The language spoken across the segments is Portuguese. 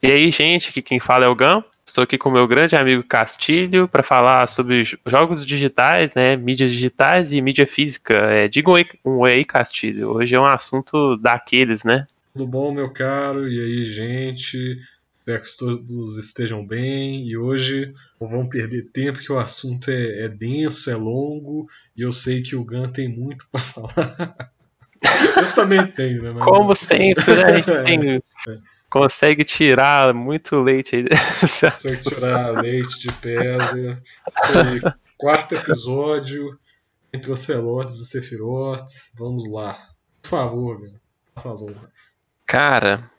E aí, gente, aqui quem fala é o Gam. Estou aqui com o meu grande amigo Castilho para falar sobre jogos digitais, né, mídias digitais e mídia física. É, diga um oi, um oi Castilho. Hoje é um assunto daqueles, né? Tudo bom, meu caro? E aí, gente? Espero que todos estejam bem. E hoje não vamos perder tempo, que o assunto é, é denso, é longo. E eu sei que o Gan tem muito para falar. eu também tenho, né? Mas... Como sempre, né? A gente tem... É consegue tirar muito leite aí. Consegue tirar leite de pedra. Aí, quarto episódio entre Ocelotes e Sephirotes. Vamos lá. Por favor, meu. Faça Cara,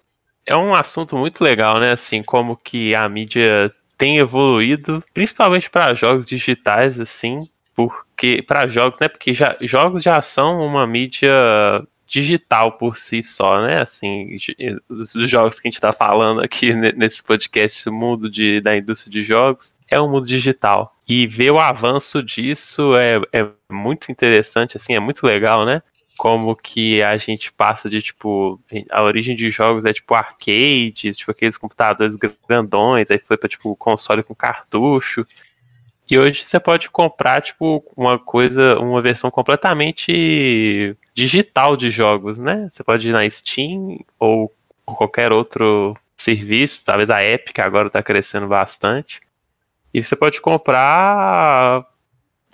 é um assunto muito legal, né? Assim, como que a mídia tem evoluído, principalmente para jogos digitais, assim, porque para jogos, né? Porque já, jogos já são uma mídia digital por si só, né? Assim, os jogos que a gente está falando aqui nesse podcast, o mundo de, da indústria de jogos, é um mundo digital. E ver o avanço disso é, é muito interessante, assim, é muito legal, né? Como que a gente passa de, tipo, a origem de jogos é, tipo, arcades, tipo, aqueles computadores grandões, aí foi para tipo, console com cartucho. E hoje você pode comprar, tipo, uma coisa, uma versão completamente digital de jogos, né? Você pode ir na Steam ou qualquer outro serviço, talvez a Epic agora está crescendo bastante. E você pode comprar.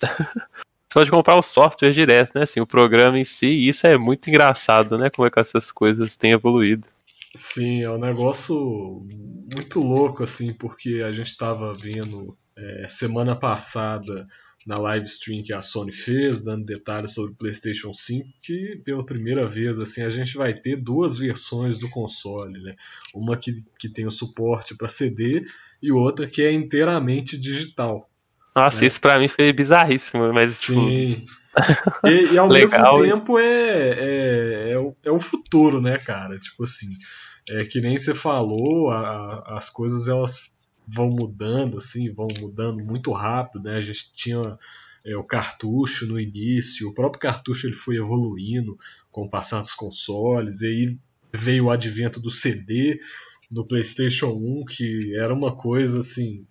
você pode comprar o software direto, né? Assim, o programa em si, e isso é muito engraçado, né? Como é que essas coisas têm evoluído. Sim, é um negócio muito louco, assim, porque a gente estava vendo é, semana passada na live stream que a Sony fez, dando detalhes sobre o PlayStation 5, que pela primeira vez assim a gente vai ter duas versões do console, né? Uma que, que tem o suporte para CD e outra que é inteiramente digital. Nossa, né? isso para mim foi bizarríssimo, mas tipo, sim. Tipo... E, e, ao mesmo tempo é, é, é, o, é o futuro, né, cara? Tipo assim, é que nem você falou, a, as coisas elas vão mudando, assim, vão mudando muito rápido, né? A gente tinha é, o cartucho no início, o próprio cartucho ele foi evoluindo com o passar dos consoles, e aí veio o advento do CD no PlayStation 1, que era uma coisa assim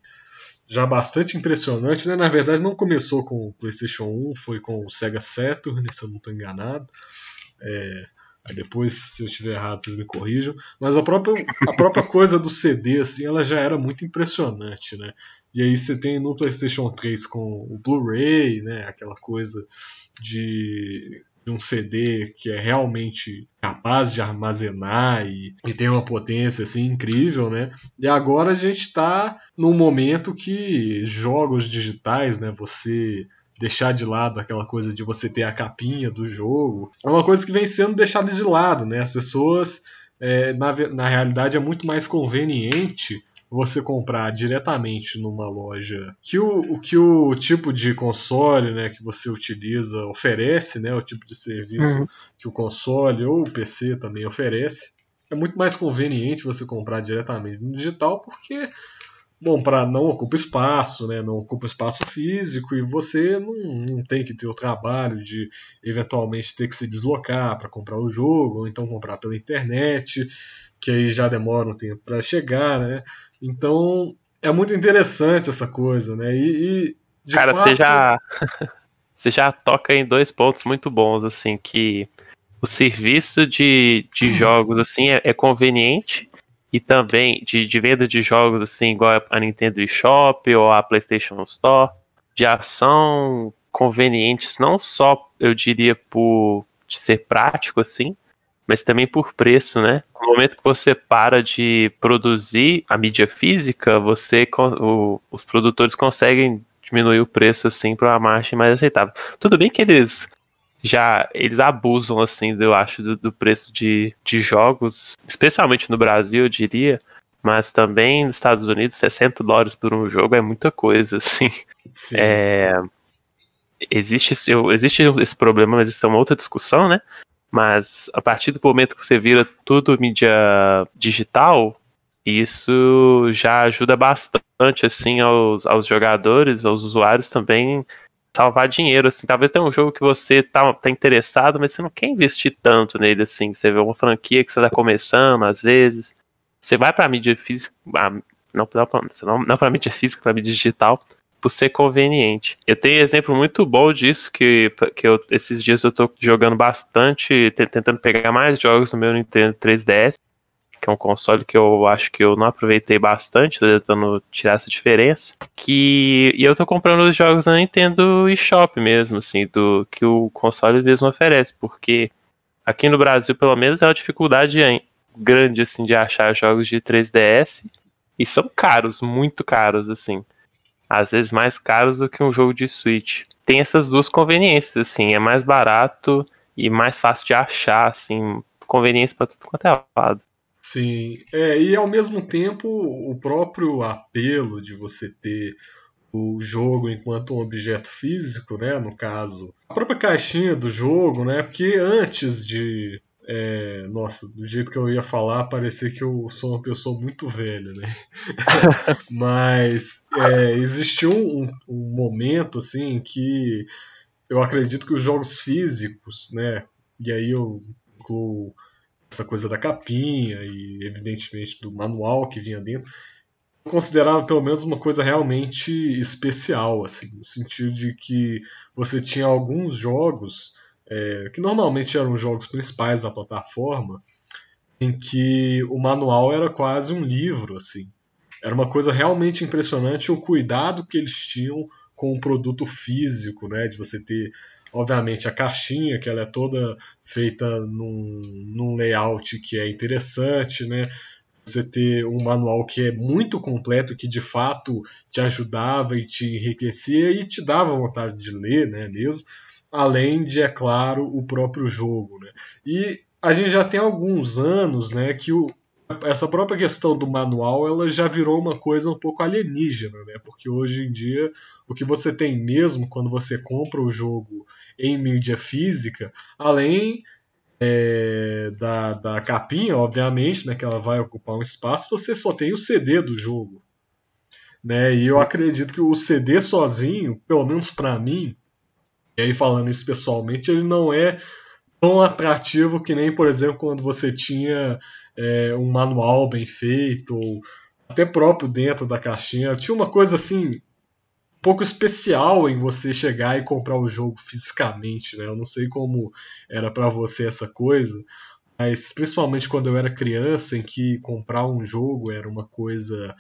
já bastante impressionante, né? Na verdade não começou com o PlayStation 1, foi com o Sega Saturn, se eu não estou enganado. É, Aí depois, se eu estiver errado, vocês me corrijam. Mas a própria, a própria coisa do CD, assim, ela já era muito impressionante, né? E aí você tem no PlayStation 3 com o Blu-ray, né? Aquela coisa de, de, um CD que é realmente capaz de armazenar e, e tem uma potência assim incrível, né? E agora a gente está num momento que jogos digitais, né? Você deixar de lado aquela coisa de você ter a capinha do jogo. É uma coisa que vem sendo deixada de lado, né? As pessoas, é, na, na realidade, é muito mais conveniente você comprar diretamente numa loja que o, que o tipo de console né, que você utiliza oferece, né, o tipo de serviço uhum. que o console ou o PC também oferece. É muito mais conveniente você comprar diretamente no digital porque Bom, para não ocupa espaço, né? Não ocupa espaço físico e você não, não tem que ter o trabalho de eventualmente ter que se deslocar para comprar o jogo, ou então comprar pela internet, que aí já demora um tempo para chegar, né? Então é muito interessante essa coisa, né? E, e Cara, fato... você já você já toca em dois pontos muito bons, assim, que o serviço de, de jogos assim é, é conveniente e também de, de venda de jogos assim, igual a Nintendo eShop ou a PlayStation Store, de ação convenientes, não só, eu diria, por ser prático assim, mas também por preço, né? No momento que você para de produzir a mídia física, você o, os produtores conseguem diminuir o preço assim para uma margem mais aceitável. Tudo bem que eles já eles abusam, assim, eu acho, do, do, preço de, de jogos, especialmente no Brasil, eu diria, mas também nos Estados Unidos, 60 dólares por um jogo é muita coisa, assim. Sim. É, existe, existe esse problema, mas isso é uma outra discussão, né? Mas a partir do momento que você vira tudo mídia digital, isso já ajuda bastante assim aos, aos jogadores, aos usuários também salvar dinheiro, assim. Talvez tenha um jogo que você tá, tá interessado, mas você não quer investir tanto nele, assim. Você vê uma franquia que você tá começando, às vezes. você vai para mídia física, não, não, não, para mídia física, para mídia digital, por ser conveniente. Eu tenho exemplo muito bom disso, que, que eu, esses dias eu tô jogando bastante, tentando pegar mais jogos no meu Nintendo 3DS, que é um console que eu acho que eu não aproveitei bastante, tô tentando tirar essa diferença. Que, e eu tô comprando os jogos na Nintendo eShop mesmo, assim, do que o console mesmo oferece, porque aqui no Brasil, pelo menos, é uma dificuldade grande, assim, de achar jogos de 3DS, e são caros, muito caros, assim às vezes mais caros do que um jogo de Switch. Tem essas duas conveniências, assim, é mais barato e mais fácil de achar, assim, conveniência para tudo quanto é lado. Sim, é, e ao mesmo tempo o próprio apelo de você ter o jogo enquanto um objeto físico, né, no caso, a própria caixinha do jogo, né, porque antes de é, nossa, do jeito que eu ia falar, parecia que eu sou uma pessoa muito velha, né? Mas é, existiu um, um, momento assim que eu acredito que os jogos físicos, né? E aí eu incluo essa coisa da capinha e evidentemente do manual que vinha dentro, considerava pelo menos uma coisa realmente especial, assim, no sentido de que você tinha alguns jogos é, que normalmente eram os jogos principais da plataforma, em que o manual era quase um livro, assim. Era uma coisa realmente impressionante o cuidado que eles tinham com o produto físico, né? De você ter, obviamente, a caixinha, que ela é toda feita num, num layout que é interessante, né? Você ter um manual que é muito completo, que de fato te ajudava e te enriquecia e te dava vontade de ler, né? Mesmo além de, é claro, o próprio jogo. Né? E a gente já tem alguns anos né, que o, essa própria questão do manual ela já virou uma coisa um pouco alienígena, né? porque hoje em dia o que você tem mesmo quando você compra o jogo em mídia física, além é, da, da capinha, obviamente, né, que ela vai ocupar um espaço, você só tem o CD do jogo. Né? E eu acredito que o CD sozinho, pelo menos para mim, e aí, falando isso pessoalmente, ele não é tão atrativo que nem, por exemplo, quando você tinha é, um manual bem feito, ou até próprio dentro da caixinha. Tinha uma coisa assim, pouco especial em você chegar e comprar o jogo fisicamente, né? Eu não sei como era para você essa coisa, mas principalmente quando eu era criança, em que comprar um jogo era uma coisa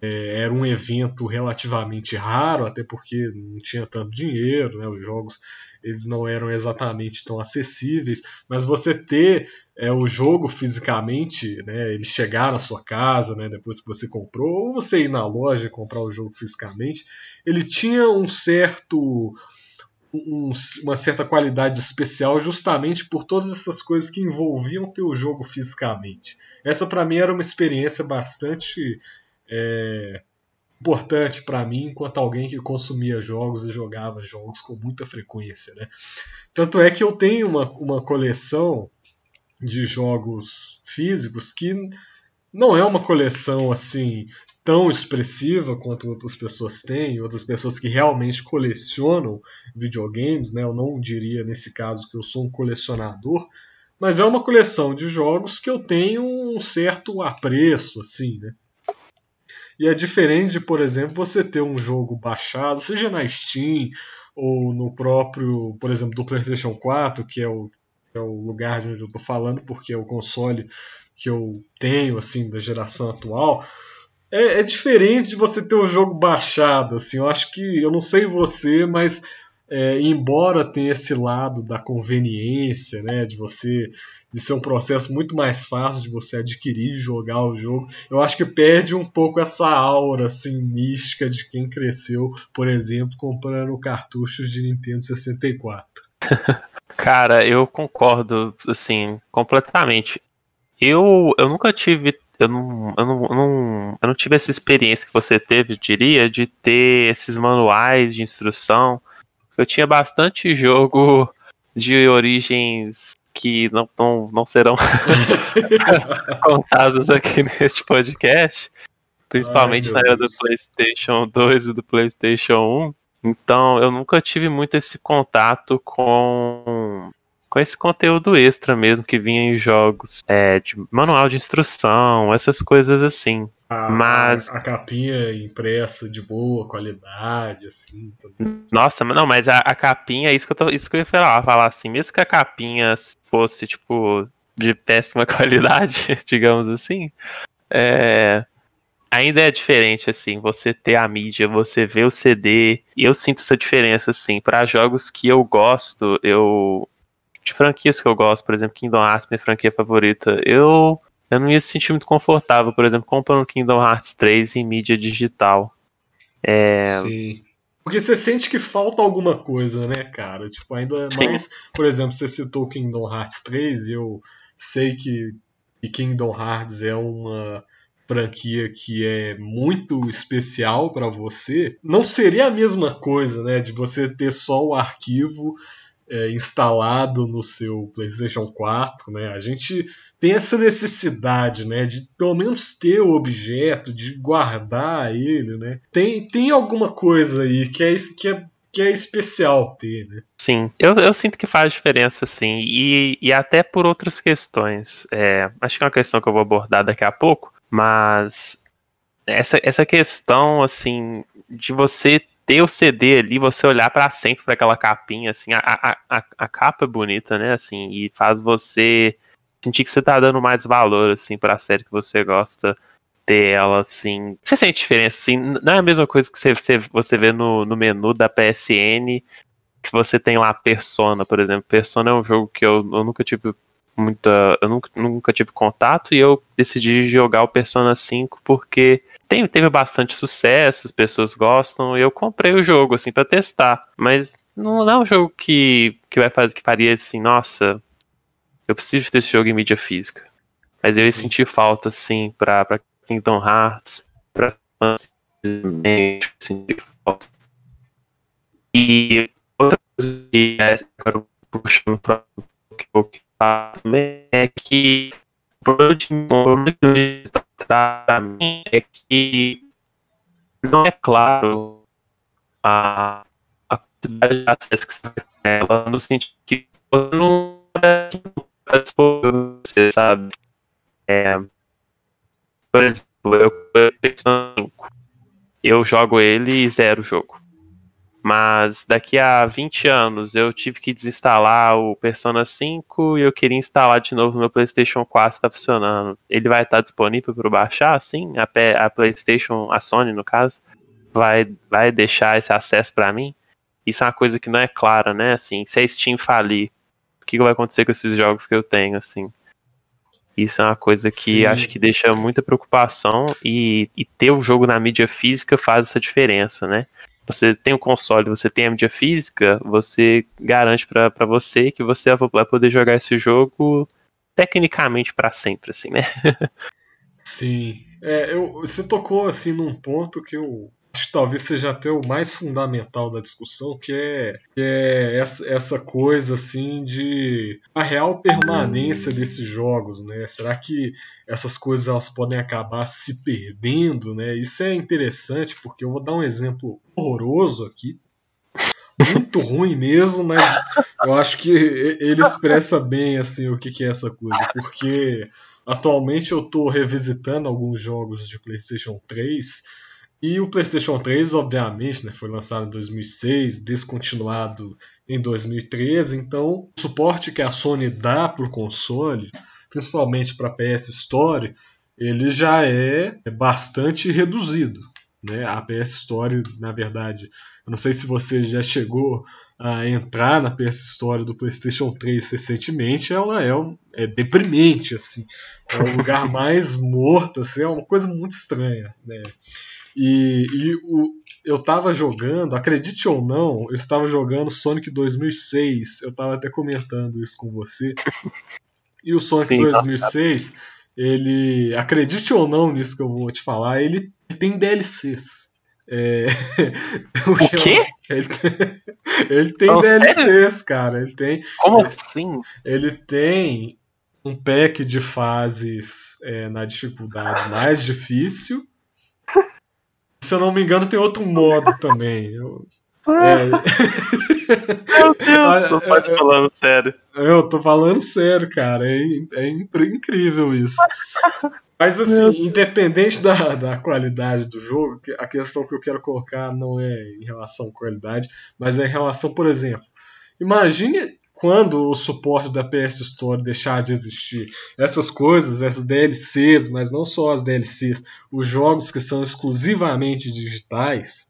é, era um evento relativamente raro, até porque não tinha tanto dinheiro, né? os jogos eles não eram exatamente tão acessíveis, mas você ter é, o jogo fisicamente, né, ele chegar na sua casa né, depois que você comprou, ou você ir na loja e comprar o jogo fisicamente, ele tinha um certo. Um, uma certa qualidade especial justamente por todas essas coisas que envolviam ter o jogo fisicamente. Essa para mim era uma experiência bastante é, importante para mim enquanto alguém que consumia jogos e jogava jogos com muita frequência. Né? Tanto é que eu tenho uma, uma coleção de jogos físicos que não é uma coleção assim tão expressiva quanto outras pessoas têm, outras pessoas que realmente colecionam videogames, né? Eu não diria nesse caso que eu sou um colecionador, mas é uma coleção de jogos que eu tenho um certo apreço, assim, né? E é diferente por exemplo, você ter um jogo baixado, seja na Steam ou no próprio, por exemplo, do PlayStation 4, que é o, é o lugar de onde eu estou falando, porque é o console que eu tenho, assim, da geração atual. É, é diferente de você ter o jogo baixado, assim. Eu acho que, eu não sei você, mas é, embora tenha esse lado da conveniência, né, de você de ser um processo muito mais fácil de você adquirir e jogar o jogo, eu acho que perde um pouco essa aura assim mística de quem cresceu, por exemplo, comprando cartuchos de Nintendo 64. Cara, eu concordo assim completamente. Eu, eu nunca tive eu não, eu, não, eu, não, eu não tive essa experiência que você teve, eu diria, de ter esses manuais de instrução. Eu tinha bastante jogo de origens que não, não, não serão contados aqui neste podcast, principalmente Ai, na era do PlayStation 2 e do PlayStation 1. Então, eu nunca tive muito esse contato com, com esse conteúdo extra mesmo que vinha em jogos, é, de manual de instrução, essas coisas assim. A, mas a, a, capinha impressa de boa qualidade, assim. Também. Nossa, não, mas a, a, capinha, isso que eu tô, isso que eu ia falar, falar assim, mesmo que a capinha fosse tipo de péssima qualidade, digamos assim, é, ainda é diferente, assim, você ter a mídia, você ver o CD, e eu sinto essa diferença, assim, para jogos que eu gosto, eu. De franquias que eu gosto, por exemplo, Kingdom Hearts, minha franquia favorita, eu, eu não ia se sentir muito confortável, por exemplo, comprando Kingdom Hearts 3 em mídia digital. É... Sim. Porque você sente que falta alguma coisa, né, cara? Tipo, ainda Sim. mais, por exemplo, você citou Kingdom Hearts 3, e eu sei que Kingdom Hearts é uma franquia que é muito especial para você, não seria a mesma coisa, né, de você ter só o arquivo é, instalado no seu PlayStation 4, né? A gente tem essa necessidade, né, de pelo menos ter o objeto, de guardar ele, né? Tem, tem alguma coisa aí que é, que é que é especial ter, né? Sim, eu, eu sinto que faz diferença, sim, e, e até por outras questões. É, acho que é uma questão que eu vou abordar daqui a pouco, mas essa, essa questão, assim, de você ter o CD ali, você olhar para sempre para aquela capinha, assim, a, a, a, a, capa é bonita, né, assim, e faz você sentir que você tá dando mais valor, assim, pra série que você gosta ter ela, assim. Você sente diferença, assim, não é a mesma coisa que você, você, você vê no, no menu da PSN, que você tem lá Persona, por exemplo. Persona é um jogo que eu, eu nunca tive muita. Eu nunca, nunca tive contato e eu decidi jogar o Persona 5 porque tem, teve bastante sucesso, as pessoas gostam, e eu comprei o jogo, assim, para testar. Mas não é um jogo que, que vai fazer que faria assim, nossa, eu preciso ter esse jogo em mídia física. Mas eu ia sentir falta, assim, pra, pra Kingdom Hearts, pra sentir falta. E outra coisa que é, agora puxando pra que também é que o problema de para mim é que não é claro a, a quantidade de acesso que você tem nela, no sentido que você não é você sabe. É, por exemplo, eu, eu jogo ele e zero o jogo. Mas daqui a 20 anos eu tive que desinstalar o Persona 5 e eu queria instalar de novo no meu PlayStation 4, tá funcionando. Ele vai estar disponível para baixar, sim? A, a, PlayStation, a Sony no caso, vai, vai deixar esse acesso para mim? Isso é uma coisa que não é clara, né? Assim, se a Steam falir, o que vai acontecer com esses jogos que eu tenho, assim? Isso é uma coisa que Sim. acho que deixa muita preocupação e, e ter o jogo na mídia física faz essa diferença, né? Você tem o console, você tem a mídia física, você garante para você que você vai poder jogar esse jogo tecnicamente para sempre, assim, né? Sim. É, eu, você tocou assim num ponto que eu acho que talvez seja até o mais fundamental da discussão, que é, que é essa, essa coisa assim de a real permanência desses jogos, né? Será que essas coisas elas podem acabar se perdendo, né? Isso é interessante porque eu vou dar um exemplo horroroso aqui, muito ruim mesmo, mas eu acho que ele expressa bem assim o que, que é essa coisa, porque atualmente eu estou revisitando alguns jogos de PlayStation 3 e o PlayStation 3, obviamente, né, foi lançado em 2006, descontinuado em 2013, então o suporte que a Sony dá para o console, principalmente para PS Store, ele já é bastante reduzido. Né? A PS Store, na verdade, eu não sei se você já chegou a entrar na PS Store do PlayStation 3 recentemente, ela é, um, é deprimente, assim. É o lugar mais morto, assim, é uma coisa muito estranha, né? E, e o, eu tava jogando, acredite ou não, eu estava jogando Sonic 2006. Eu tava até comentando isso com você. E o Sonic Sim, 2006, tá. ele, acredite ou não nisso que eu vou te falar, ele tem DLCs. É... o quê? Ele tem, ele tem não, DLCs, sério? cara. Ele tem. Como ele, assim? Ele tem um pack de fases é, na dificuldade mais difícil se eu não me engano, tem outro modo também. Eu, é... Meu Deus, não pode é, falando sério. Eu tô falando sério, cara. É, é incrível isso. Mas assim, independente da, da qualidade do jogo, a questão que eu quero colocar não é em relação à qualidade, mas é em relação, por exemplo, imagine quando o suporte da PS Store deixar de existir. Essas coisas, essas DLCs, mas não só as DLCs, os jogos que são exclusivamente digitais.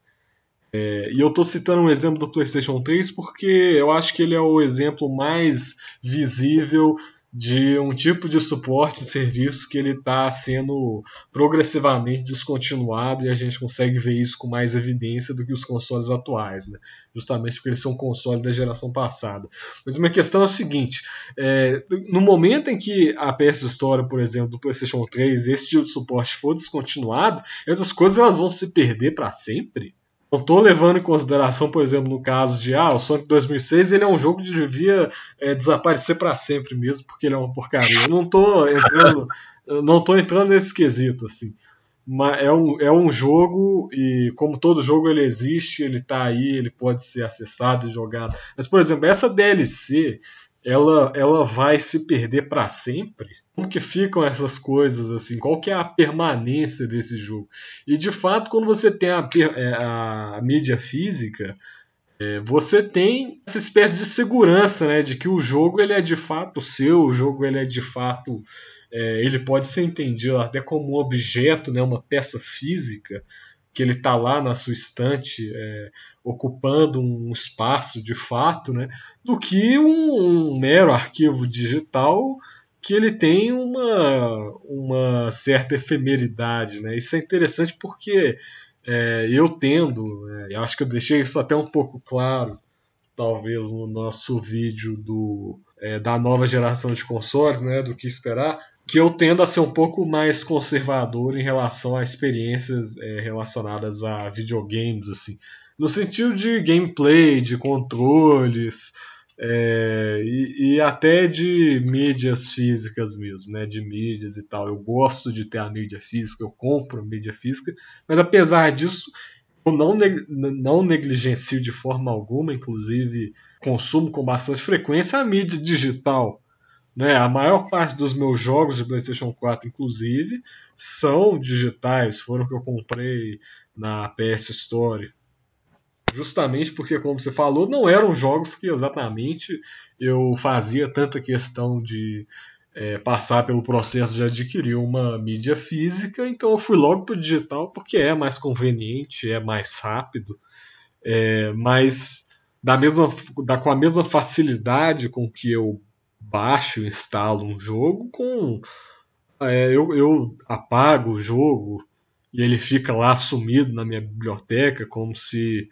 É, e eu estou citando um exemplo do PlayStation 3 porque eu acho que ele é o exemplo mais visível de um tipo de suporte e serviço que ele está sendo progressivamente descontinuado e a gente consegue ver isso com mais evidência do que os consoles atuais, né? justamente porque eles são um console da geração passada. Mas minha questão é o seguinte: é, no momento em que a PS Store, por exemplo, do PlayStation 3, esse tipo de suporte for descontinuado, essas coisas elas vão se perder para sempre? Não estou levando em consideração, por exemplo, no caso de ah, o Sonic 2006, ele é um jogo que devia é, desaparecer para sempre mesmo, porque ele é uma porcaria. Eu não estou entrando, não tô entrando nesse quesito assim. Mas é um, é um jogo e como todo jogo ele existe, ele está aí, ele pode ser acessado e jogado. Mas por exemplo, essa DLC, ela, ela vai se perder para sempre? Como que ficam essas coisas assim? Qual que é a permanência desse jogo? E de fato, quando você tem a, é, a, a mídia física, é, você tem essa espécie de segurança, né, de que o jogo ele é de fato seu, o jogo ele é de fato é, ele pode ser entendido até como um objeto, né, uma peça física que ele está lá na sua estante é, ocupando um espaço de fato, né, do que um, um, mero arquivo digital que ele tem uma, uma certa efemeridade. Né? Isso é interessante porque é, eu tendo, é, eu acho que eu deixei isso até um pouco claro, talvez no nosso vídeo do, é, da nova geração de consoles, né, do que esperar, que eu tendo a ser um pouco mais conservador em relação a experiências é, relacionadas a videogames, assim, no sentido de gameplay, de controles é, e, e, até de mídias físicas mesmo, né, de mídias e tal. Eu gosto de ter a mídia física, eu compro a mídia física, mas apesar disso, eu não, não negligencio de forma alguma, inclusive consumo com bastante frequência a mídia digital né? A maior parte dos meus jogos de PlayStation 4, inclusive, são digitais, foram que eu comprei na PS Store. Justamente porque, como você falou, não eram jogos que exatamente eu fazia tanta questão de é, passar pelo processo de adquirir uma mídia física, então eu fui logo para o digital porque é mais conveniente, é mais rápido, é, mas da mesma, da, com a mesma facilidade com que eu baixo instalo um jogo com. É, eu, eu apago o jogo e ele fica lá sumido na minha biblioteca, como se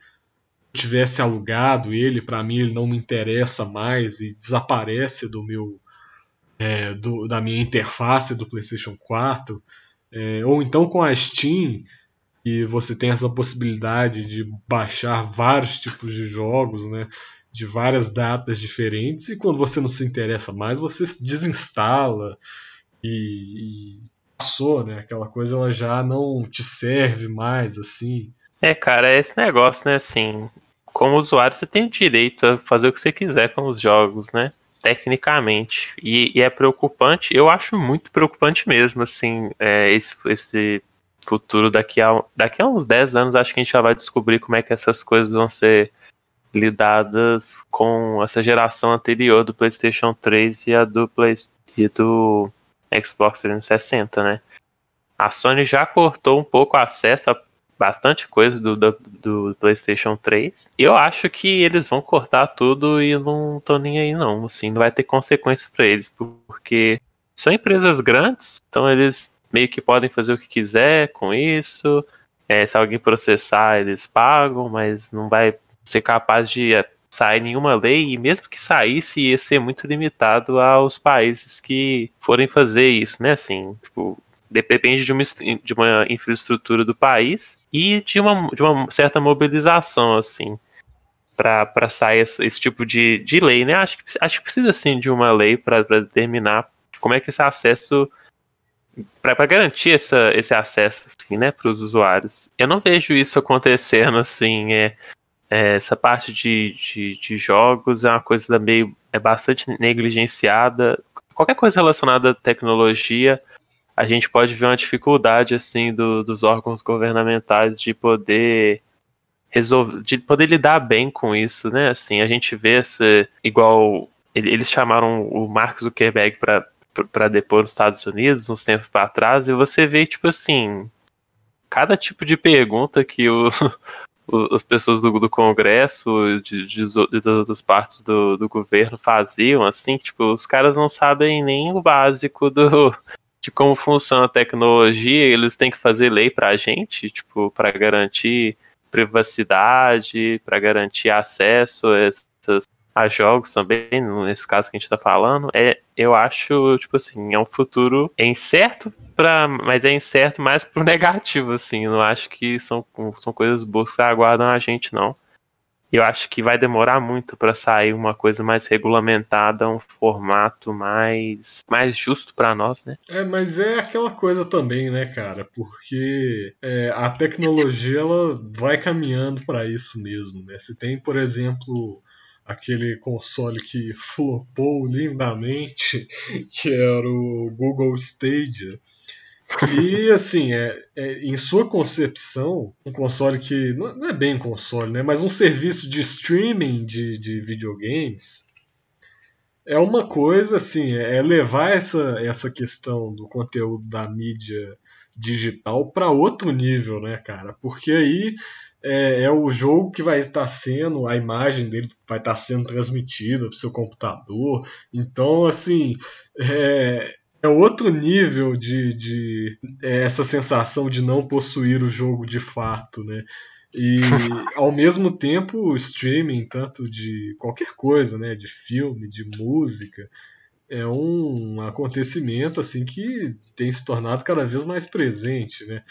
tivesse alugado ele, para mim ele não me interessa mais e desaparece do meu é, do, da minha interface do PlayStation 4. É, ou então com a Steam, e você tem essa possibilidade de baixar vários tipos de jogos, né? De várias datas diferentes e quando você não se interessa mais, você desinstala e, e passou, né? Aquela coisa ela já não te serve mais, assim. É, cara, é esse negócio, né? Assim, como usuário, você tem o direito a fazer o que você quiser com os jogos, né? Tecnicamente. E, e é preocupante, eu acho muito preocupante mesmo, assim, é, esse, esse futuro daqui a, daqui a uns 10 anos, acho que a gente já vai descobrir como é que essas coisas vão ser lidadas com essa geração anterior do PlayStation 3 e a do, Play, e do Xbox 360, né? A Sony já cortou um pouco o acesso a bastante coisa do, do, do, PlayStation 3. E eu acho que eles vão cortar tudo e não tô nem aí, não. Assim, não vai ter consequências para eles, porque são empresas grandes, então eles meio que podem fazer o que quiser com isso. É, se alguém processar, eles pagam, mas não vai ser capaz de eh, sair nenhuma lei, e mesmo que saísse, ia ser muito limitado aos países que forem fazer isso, né? Assim, tipo, depende de uma, de uma infraestrutura do país e de uma, de uma certa mobilização, assim, para sair esse, esse, tipo de, de lei, né? Acho que, acho que precisa, sim, de uma lei para determinar como é que esse acesso para garantir essa, esse acesso assim, né, para os usuários. Eu não vejo isso acontecendo assim, é, é, essa parte de, de, de, jogos é uma coisa meio é bastante negligenciada. Qualquer coisa relacionada à tecnologia, a gente pode ver uma dificuldade assim do, dos órgãos governamentais de poder resolver, de poder lidar bem com isso, né? Assim, a gente vê essa igual eles chamaram o Mark Zuckerberg para para depor nos Estados Unidos uns tempos para trás e você vê tipo assim cada tipo de pergunta que o, as pessoas do, do Congresso, de, de, de outras partes do, do governo faziam, assim, tipo, os caras não sabem nem o básico do, de como funciona a tecnologia, eles têm que fazer lei pra gente, tipo, para garantir privacidade, para garantir acesso a, essas, a jogos também, nesse caso que a gente tá falando, é, eu acho, tipo assim, é um futuro incerto pra, mas é incerto mais pro negativo, assim. Eu não acho que são, são coisas boas que aguardam a gente, não. Eu acho que vai demorar muito para sair uma coisa mais regulamentada, um formato mais mais justo para nós, né? É, mas é aquela coisa também, né, cara? Porque é, a tecnologia ela vai caminhando para isso mesmo, né? Se tem, por exemplo, aquele console que flopou lindamente, que era o Google Stadia e assim, é, é, em sua concepção, um console que não, não, é bem console, né? Mas um serviço de streaming de, de videogames é uma coisa assim, é, é levar essa, essa questão do conteúdo da mídia digital para outro nível, né, cara? Porque aí é, é, o jogo que vai estar sendo, a imagem dele vai estar sendo transmitida para o seu computador. Então, assim, é, é outro nível de, de é, essa sensação de não possuir o jogo de fato, né? E ao mesmo tempo o streaming, tanto de qualquer coisa, né? De filme, de música, é um acontecimento assim que tem se tornado cada vez mais presente, né?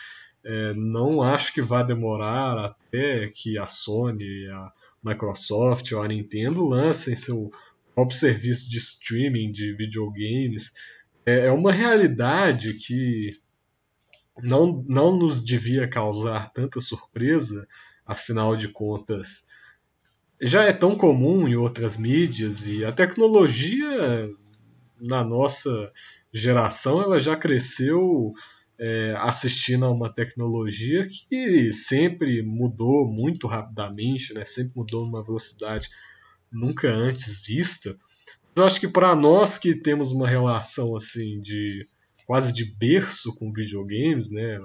É, não acho que vá demorar até que a Sony, a Microsoft ou a Nintendo lancem seu próprio serviço de streaming de videogames. É, é uma realidade que não, não nos devia causar tanta surpresa, afinal de contas, já é tão comum em outras mídias e a tecnologia na nossa geração ela já cresceu é, assistindo a uma tecnologia que sempre mudou muito rapidamente, né? sempre mudou numa velocidade nunca antes vista. Eu acho que para nós que temos uma relação assim de quase de berço com videogames, né?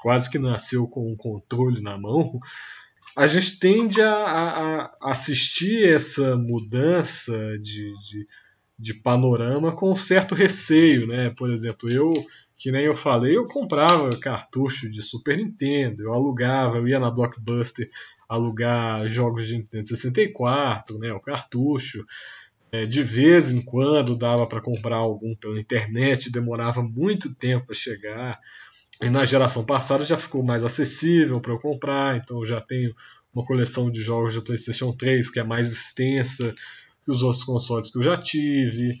quase que nasceu com um controle na mão. A gente tende a, a, a assistir essa mudança de, de, de, panorama com um certo receio, né? Por exemplo, eu, que nem eu falei, eu comprava cartucho de Super Nintendo, eu alugava, eu ia na Blockbuster alugar jogos de Nintendo 64, né? O cartucho. É, de vez em quando dava para comprar algum pela internet, demorava muito tempo para chegar. E na geração passada já ficou mais acessível para eu comprar, então eu já tenho uma coleção de jogos de PlayStation 3 que é mais extensa que os outros consoles que eu já tive.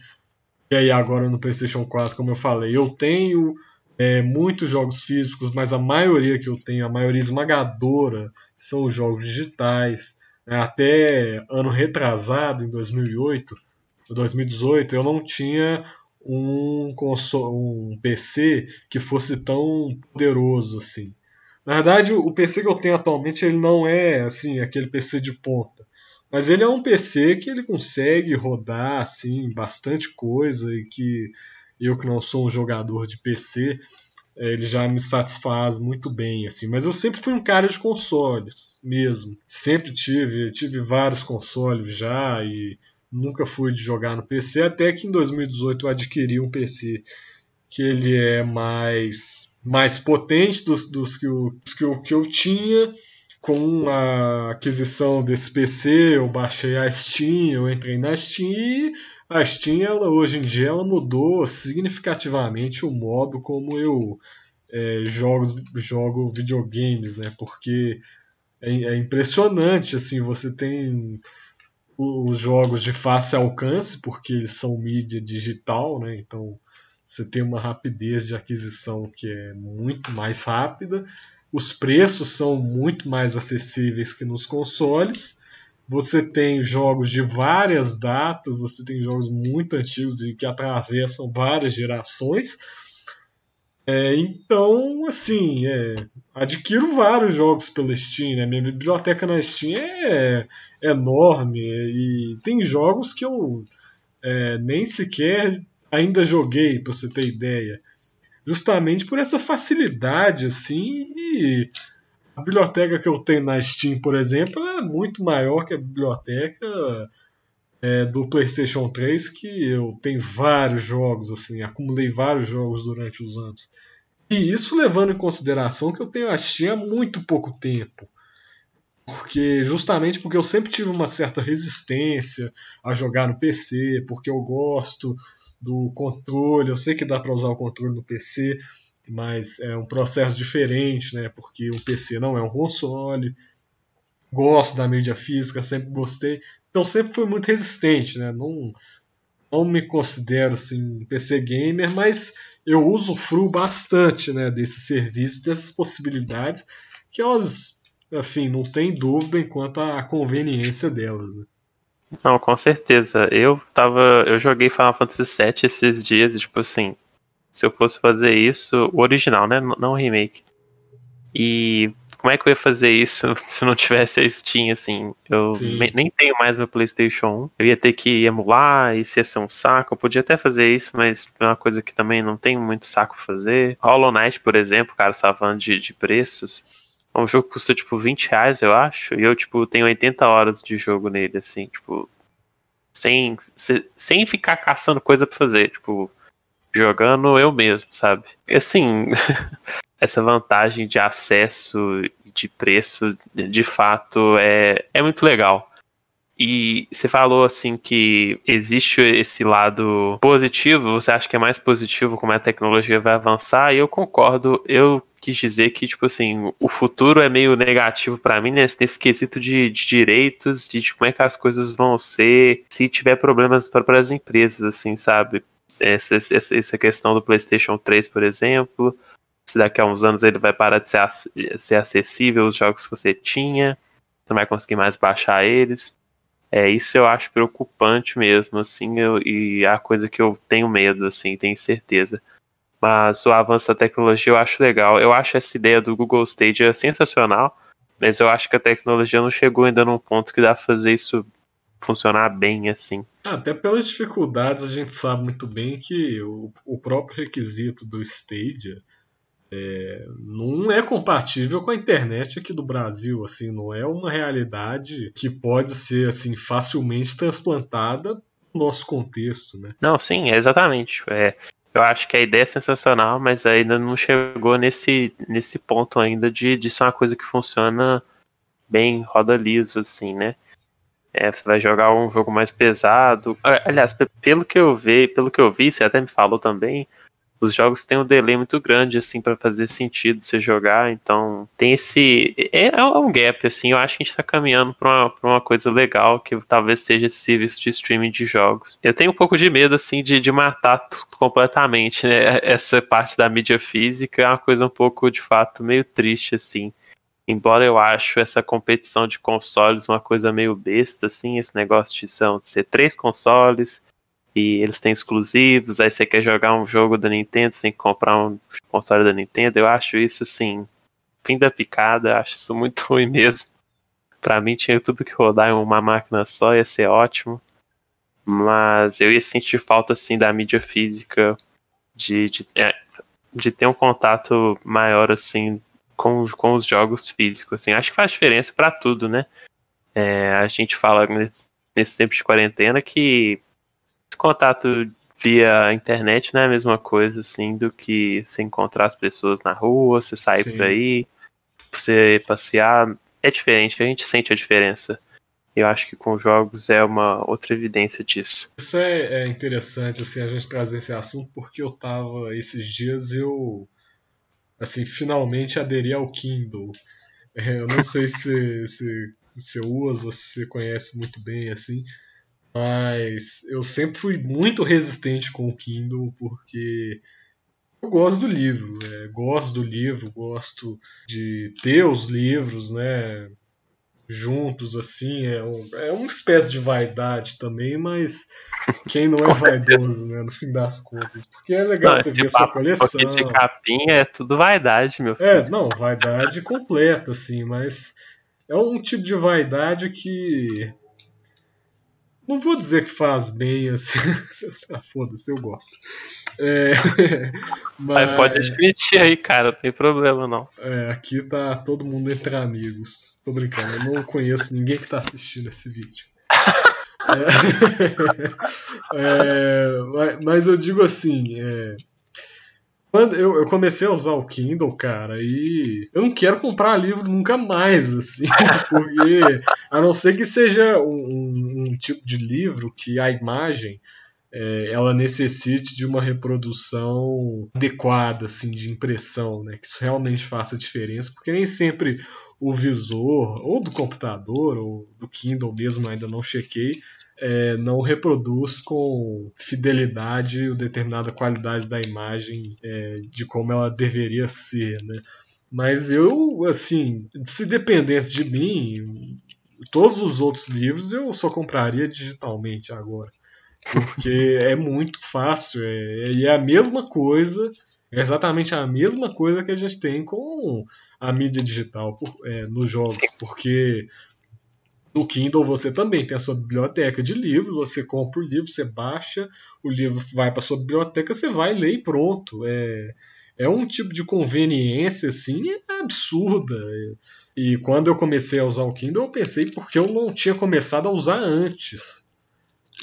E aí agora no PlayStation 4, como eu falei, eu tenho é, muitos jogos físicos, mas a maioria que eu tenho, a maioria esmagadora, são os jogos digitais. É, até ano retrasado, em 2008, 2018, eu não tinha um, console, um PC que fosse tão poderoso assim. Na verdade, o PC que eu tenho atualmente ele não é assim aquele PC de ponta, mas ele é um PC que ele consegue rodar assim bastante coisa e que eu que não sou um jogador de PC, é, ele já me satisfaz muito bem, assim. Mas eu sempre fui um cara de consoles, mesmo. Sempre tive, tive vários consoles já e nunca fui de jogar no PC, até que em 2018 eu adquiri um PC que ele é mais, mais potente dos, dos, que, dos que, que eu tinha. Com a aquisição desse PC, eu baixei a Steam, eu entrei na Steam e a Steam, ela, hoje em dia, ela mudou significativamente o modo como eu é, jogo, jogo videogames, né? Porque é, é, impressionante, assim, você tem os jogos de fácil alcance, porque eles são mídia digital, né? Então você tem uma rapidez de aquisição que é muito mais rápida os preços são muito mais acessíveis que nos consoles. Você tem jogos de várias datas, você tem jogos muito antigos e que atravessam várias gerações. É, então, assim, é, adquiro vários jogos pela Steam, né? Minha biblioteca na Steam é, é enorme e tem jogos que eu é, nem sequer ainda joguei, para você ter ideia. Justamente por essa facilidade, assim, e a biblioteca que eu tenho na Steam, por exemplo, é muito maior que a biblioteca é, do PlayStation 3, que eu tenho vários jogos, assim, acumulei vários jogos durante os anos. E isso levando em consideração que eu tenho a Steam há muito pouco tempo. Porque justamente porque eu sempre tive uma certa resistência a jogar no PC, porque eu gosto do controle, eu sei que dá para usar o controle no PC, mas é um processo diferente, né? Porque o PC não é um console. Gosto da mídia física, sempre gostei. Então sempre fui muito resistente, né? Não, não me considero assim PC gamer, mas eu uso fru bastante, né? Desse serviço, dessas possibilidades que elas, enfim, não tem dúvida enquanto a conveniência delas, né? Não, com certeza. Eu tava. Eu joguei Final Fantasy VII esses dias, e, tipo assim, se eu fosse fazer isso, o original, né? Não o remake. E como é que eu ia fazer isso se não tivesse a Steam, assim? Eu nem tenho mais meu PlayStation 1. Eu ia ter que emular, isso ia ser um saco. Eu podia até fazer isso, mas é uma coisa que também não tenho muito saco pra fazer. Hollow Knight, por exemplo, cara, você tava falando de, de preços. É um jogo que custa, tipo, 20 reais, eu acho. E eu, tipo, tenho 80 horas de jogo nele, assim, tipo. Sem, sem ficar caçando coisa pra fazer. Tipo, jogando eu mesmo, sabe? E assim, essa vantagem de acesso de preço, de fato, é, é muito legal. E você falou assim que existe esse lado positivo, você acha que é mais positivo como a tecnologia vai avançar, e eu concordo, eu quis dizer que, tipo assim, o futuro é meio negativo para mim nesse, nesse quesito de, de, direitos, de, de como é que as coisas vão ser, se tiver problemas para as empresas, assim, sabe? essa, essa questão do PlayStation 3, por exemplo. Se daqui a uns anos ele vai parar de ser, ser acessível os jogos que você tinha, você não vai conseguir mais baixar eles. É, isso eu acho preocupante mesmo, assim, eu, e é a coisa que eu tenho medo, assim, tenho certeza. Mas o avanço da tecnologia eu acho legal. Eu acho essa ideia do Google Stadia sensacional, mas eu acho que a tecnologia não chegou ainda num ponto que dá pra fazer isso funcionar bem assim. Até pelas dificuldades, a gente sabe muito bem que o, o próprio requisito do Stadia é, não é compatível com a internet aqui do Brasil, assim, não é uma realidade que pode ser assim facilmente transplantada no nosso contexto, né? Não, sim, exatamente. É, eu acho que a ideia é sensacional, mas ainda não chegou nesse, nesse ponto ainda de, de ser uma coisa que funciona bem, roda liso, assim, né? É, você vai jogar um jogo mais pesado. Aliás, pelo que eu vi, pelo que eu vi, você até me falou também, os jogos têm um delay muito grande, assim, para fazer sentido você jogar, então tem esse. É, é, um gap, assim, eu acho que a gente tá caminhando pra uma, pra uma coisa legal, que talvez seja esse serviço de streaming de jogos. Eu tenho um pouco de medo, assim, de, de matar completamente, né? Essa parte da mídia física é uma coisa um pouco, de fato, meio triste, assim. Embora eu acho essa competição de consoles uma coisa meio besta, assim, esse negócio de, são, de ser três consoles e eles têm exclusivos, aí você quer jogar um jogo da Nintendo, você tem que comprar um console da Nintendo, eu acho isso, assim, fim da picada, acho isso muito ruim mesmo. Pra mim tinha tudo que rodar em uma máquina só, ia ser ótimo. Mas eu ia sentir falta, assim, da mídia física, de, de, é, de ter um contato maior, assim, com, com os jogos físicos. Assim. Acho que faz diferença para tudo, né? É, a gente fala nesse, tempo de quarentena que contato via internet não é a mesma coisa assim do que você encontrar as pessoas na rua, você sair Sim. por aí, você passear. É diferente, a gente sente a diferença. Eu acho que com jogos é uma outra evidência disso. Isso é, é interessante assim a gente trazer esse assunto porque eu tava esses dias eu assim, finalmente aderir ao Kindle. É, eu não sei se, se você usa, se você conhece muito bem, assim, mas eu sempre fui muito resistente com o Kindle, porque eu gosto do livro, é, gosto do livro, gosto de ter os livros, né? Juntos, assim, é, um, é uma espécie de vaidade também, mas quem não é vaidoso, né, no fim das contas? Porque é legal não, você ver a sua coleção. de capinha é tudo vaidade, meu filho. É, não, vaidade completa, assim, mas é um tipo de vaidade que não vou dizer que faz bem, assim. Foda-se, eu gosto. É, mas... Pode admitir aí, cara, não tem problema não. É, aqui tá todo mundo entre amigos. Tô brincando, eu não conheço ninguém que tá assistindo esse vídeo. é, é, mas eu digo assim, é, quando eu, eu, comecei a usar o Kindle, cara, e eu não quero comprar livro nunca mais, assim, porque a não ser que seja um, um tipo de livro que a imagem é, ela necessite de uma reprodução adequada, assim, de impressão, né, que isso realmente faça diferença, porque nem sempre o visor, ou do computador, ou do Kindle mesmo, ainda não chequei, é, não reproduz com fidelidade ou determinada qualidade da imagem é, de como ela deveria ser, né? Mas eu, assim, se dependesse de mim, todos os outros livros eu só compraria digitalmente agora. Porque é muito fácil, é, é, é a mesma coisa, é exatamente a mesma coisa que a gente tem com a mídia digital é, nos jogos, porque no Kindle você também tem a sua biblioteca de livros, você compra o livro, você baixa, o livro vai para sua biblioteca, você vai ler e pronto. É, é um tipo de conveniência assim absurda. E quando eu comecei a usar o Kindle, eu pensei porque eu não tinha começado a usar antes.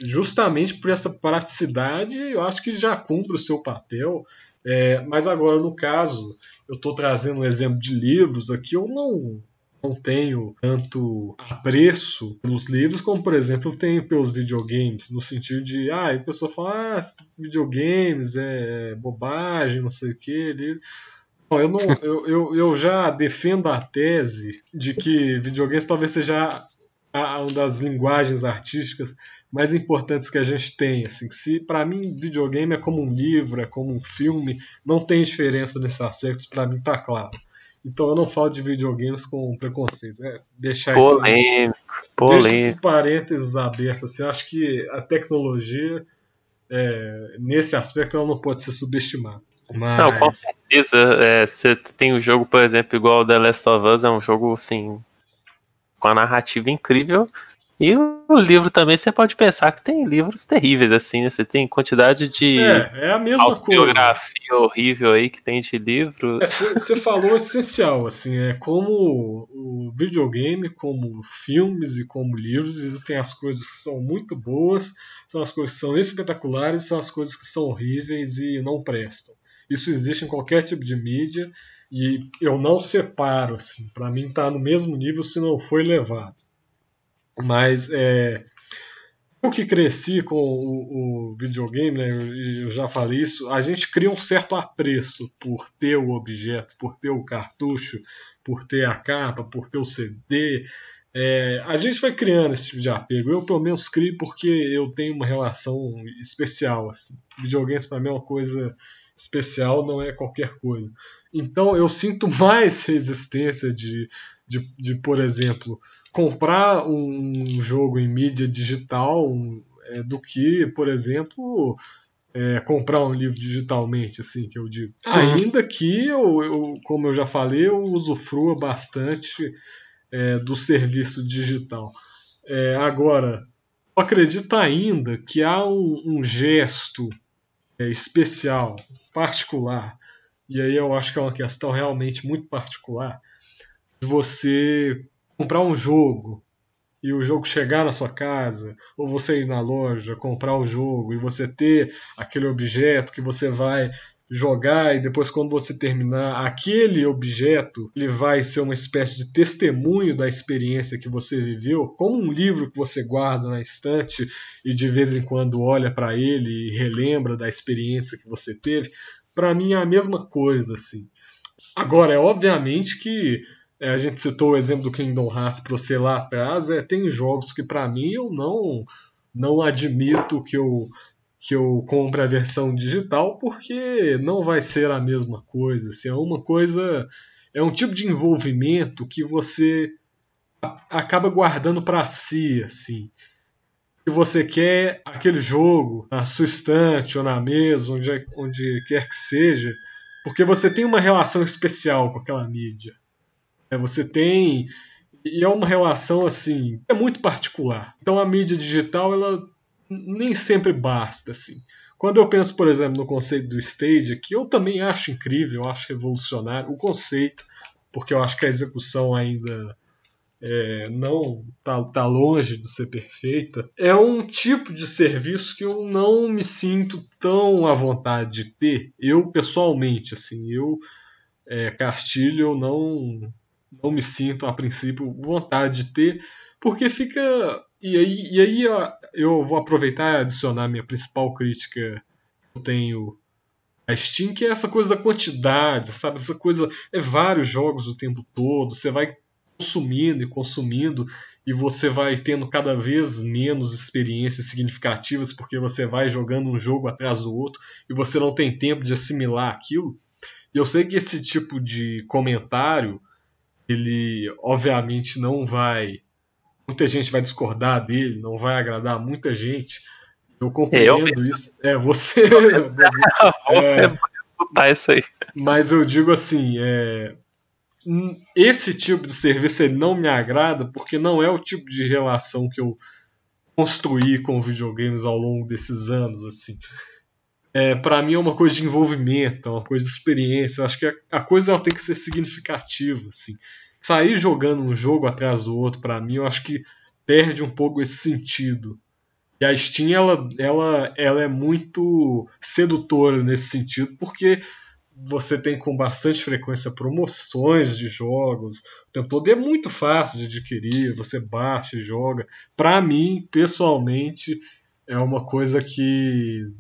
Justamente por essa praticidade, eu acho que já cumpre o seu papel. É, mas agora, no caso, eu estou trazendo um exemplo de livros aqui, eu não não tenho tanto apreço pelos livros como, por exemplo, tenho pelos videogames, no sentido de, ah, a pessoa fala, ah, videogames é bobagem, não sei o que, livro. Eu, não, eu, eu, eu já defendo a tese de que videogames talvez seja uma das linguagens artísticas mais importantes que a gente tem. Assim, se para mim videogame é como um livro, é como um filme, não tem diferença nesses aspectos, para mim tá claro. Então eu não falo de videogames com preconceito. É deixar polêmico, esse, polêmico. Deixa esse parênteses aberto. Assim, eu acho que a tecnologia, é, nesse aspecto, ela não pode ser subestimada. Mas... Não, com certeza. É, você tem um jogo, por exemplo, igual o The Last of Us, é um jogo assim com a narrativa incrível, e o livro também você pode pensar que tem livros terríveis, assim, né? Você tem quantidade de é, é a mesma coisa. horrível aí que tem de livro. Você é, falou essencial, assim, é como o videogame, como filmes e como livros, existem as coisas que são muito boas, são as coisas que são espetaculares, são as coisas que são horríveis e não prestam. Isso existe em qualquer tipo de mídia e eu não separo, assim, para mim tá no mesmo nível se não foi levado. Mas é, eu que cresci com o, o videogame, né, eu, já falei isso, a gente cria um certo apreço por ter o objeto, por ter o cartucho, por ter a capa, por ter o CD. É, a gente vai criando esse tipo de apego. Eu, pelo menos, crio porque eu tenho uma relação especial. Assim. Videogames, para mim, é uma coisa especial, não é qualquer coisa. Então, eu sinto mais resistência de, de, de por exemplo, comprar um jogo em mídia digital é, do que, por exemplo, é, comprar um livro digitalmente, assim, que eu digo. Uhum. Ainda que, eu, eu, como eu já falei, eu usufrua bastante é, do serviço digital. É, agora, eu acredito ainda que há um, um gesto é, especial, particular, e aí eu acho que é uma questão realmente muito particular, de você comprar um jogo e o jogo chegar na sua casa, ou você ir na loja, comprar o jogo e você ter aquele objeto que você vai jogar e depois quando você terminar aquele objeto, ele vai ser uma espécie de testemunho da experiência que você viveu, como um livro que você guarda na estante e de vez em quando olha para ele e relembra da experiência que você teve. Para mim é a mesma coisa assim. Agora, é obviamente que é, a gente citou o exemplo do Kingdom Hearts para você lá atrás. É, tem jogos que para mim eu não não admito que eu que eu compre a versão digital, porque não vai ser a mesma coisa. Assim, é uma coisa. É um tipo de envolvimento que você acaba guardando para si, assim. Se você quer aquele jogo na sua estante ou na mesa, onde, é, onde quer que seja, porque você tem uma relação especial com aquela mídia. É, você tem e é uma relação assim é muito particular. Então a mídia digital ela nem sempre basta assim. Quando eu penso, por exemplo, no conceito do stage, que eu também acho incrível, eu acho revolucionário o conceito, porque eu acho que a execução ainda é, não tá, tá longe de ser perfeita, é um tipo de serviço que eu não me sinto tão à vontade de ter. Eu pessoalmente, assim, eu é, Castilho, eu não não me sinto a princípio vontade de ter, porque fica e aí, e aí eu, vou aproveitar e adicionar minha principal crítica que eu tenho a Steam, que é essa coisa da quantidade, sabe? Essa coisa é vários jogos o tempo todo, você vai consumindo e consumindo e você vai tendo cada vez menos experiências significativas porque você vai jogando um jogo atrás do outro e você não tem tempo de assimilar aquilo. E eu sei que esse tipo de comentário ele obviamente não vai muita gente vai discordar dele, não vai agradar muita gente. Eu compreendo eu isso. É, você. é, isso aí. Mas eu digo assim, é, esse tipo de serviço ele não me agrada porque não é o tipo de relação que eu construí com videogames ao longo desses anos assim. É, para mim é uma coisa de envolvimento é uma coisa de experiência. Eu acho que a, a coisa ela tem que ser significativa assim. Sair jogando um jogo atrás do outro para mim eu acho que perde um pouco esse sentido. E a Steam ela, ela, ela é muito sedutora nesse sentido porque você tem com bastante frequência promoções de jogos o tempo todo. E é muito fácil de adquirir, você baixa e joga. Para mim, pessoalmente, é uma coisa que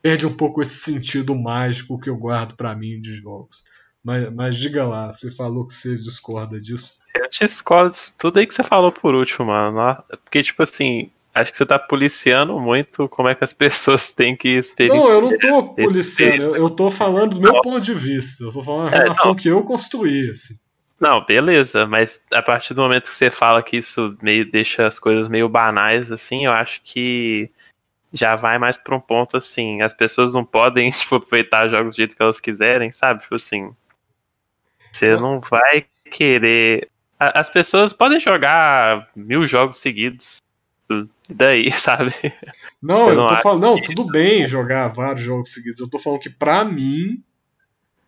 perde um pouco esse sentido mágico que eu guardo para mim de jogos. Mas, mas diga lá, você falou que você discorda disso. Eu discordo tudo aí que você falou por último, mano. Porque, tipo assim, acho que você tá policiando muito como é que as pessoas têm que experienciar. Não, eu não tô policiando, eu, eu tô falando do meu não. ponto de vista. Eu tô falando a é, relação que eu construí, assim. Não, beleza, mas a partir do momento que você fala que isso meio deixa as coisas meio banais, assim, eu acho que já vai mais pra um ponto assim, as pessoas não podem, tipo, aproveitar jogos do jeito que elas quiserem, sabe? Tipo assim. Você não vai querer. As pessoas podem jogar mil jogos seguidos e daí, sabe? Não, eu, eu tô falando, não, tudo bem jogar vários jogos seguidos. Eu tô falando que pra mim,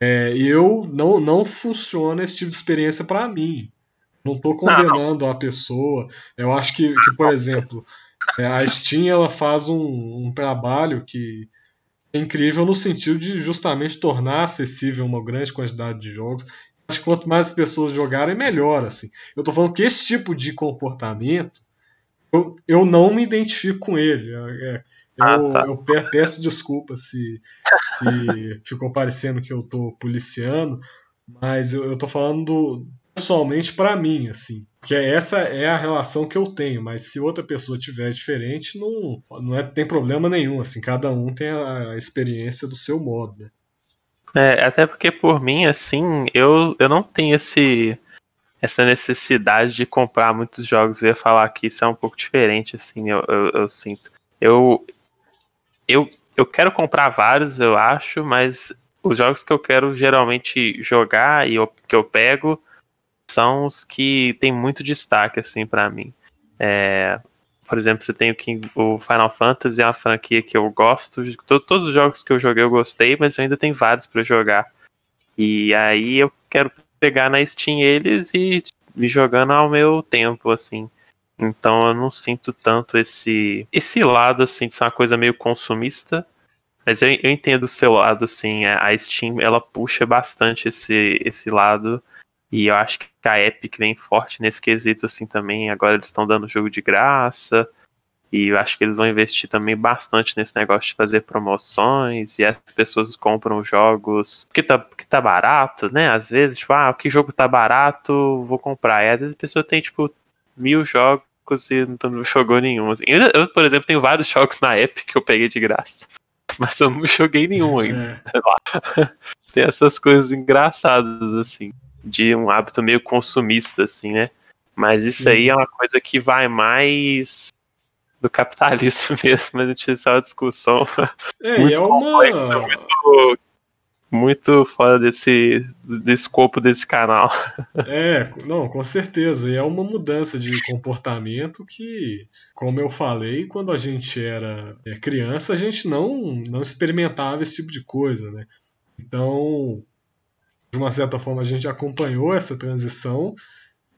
é, eu não, não funciona esse tipo de experiência para mim. Não tô condenando não, não. a pessoa. Eu acho que, que por exemplo, é, a Steam ela faz um, um trabalho que é incrível no sentido de justamente tornar acessível uma grande quantidade de jogos. Acho que quanto mais pessoas jogarem, melhor. Assim. Eu tô falando que esse tipo de comportamento eu, eu não me identifico com ele. É, é ah, eu, tá. eu, peço desculpa se, se ficou parecendo que eu tô policiando, mas eu, eu tô falando pessoalmente para mim, assim. Porque essa é a relação que eu tenho, mas se outra pessoa tiver diferente, não, não é, tem problema nenhum, assim, cada um tem a experiência do seu modo, né? É, até porque por mim, assim, eu, eu não tenho esse essa necessidade de comprar muitos jogos. Eu ia falar que isso é um pouco diferente, assim, eu, eu, eu sinto. Eu, eu, eu quero comprar vários, eu acho, mas os jogos que eu quero geralmente jogar e eu, que eu pego são os que tem muito destaque, assim, para mim. É, por exemplo, você tem o, King, o Final Fantasy, é uma franquia que eu gosto. Todos os jogos que eu joguei eu gostei, mas eu ainda tenho vários para jogar. E aí eu quero pegar na Steam eles e me jogando ao meu tempo, assim. Então eu não sinto tanto esse esse lado, assim, de ser uma coisa meio consumista. Mas eu, eu entendo o seu lado, assim. A Steam, ela puxa bastante esse, esse lado. E eu acho que a Epic vem forte nesse quesito, assim, também. Agora eles estão dando jogo de graça. E eu acho que eles vão investir também bastante nesse negócio de fazer promoções e as pessoas compram jogos que tá, que tá barato, né? Às vezes, tipo, ah, que jogo tá barato, vou comprar. E às vezes a pessoa tem, tipo, mil jogos e não jogou nenhum. Assim. Eu, eu, por exemplo, tenho vários jogos na Epic que eu peguei de graça. Mas eu não joguei nenhum ainda. É. Tem essas coisas engraçadas, assim. De um hábito meio consumista, assim, né? Mas isso Sim. aí é uma coisa que vai mais do capitalismo mesmo, mas a gente é uma discussão é, muito é uma... complexa, muito muito fora desse, desse escopo desse canal. É, não, com certeza. E é uma mudança de comportamento que, como eu falei, quando a gente era é, criança, a gente não, não experimentava esse tipo de coisa, né? Então, de uma certa forma, a gente acompanhou essa transição.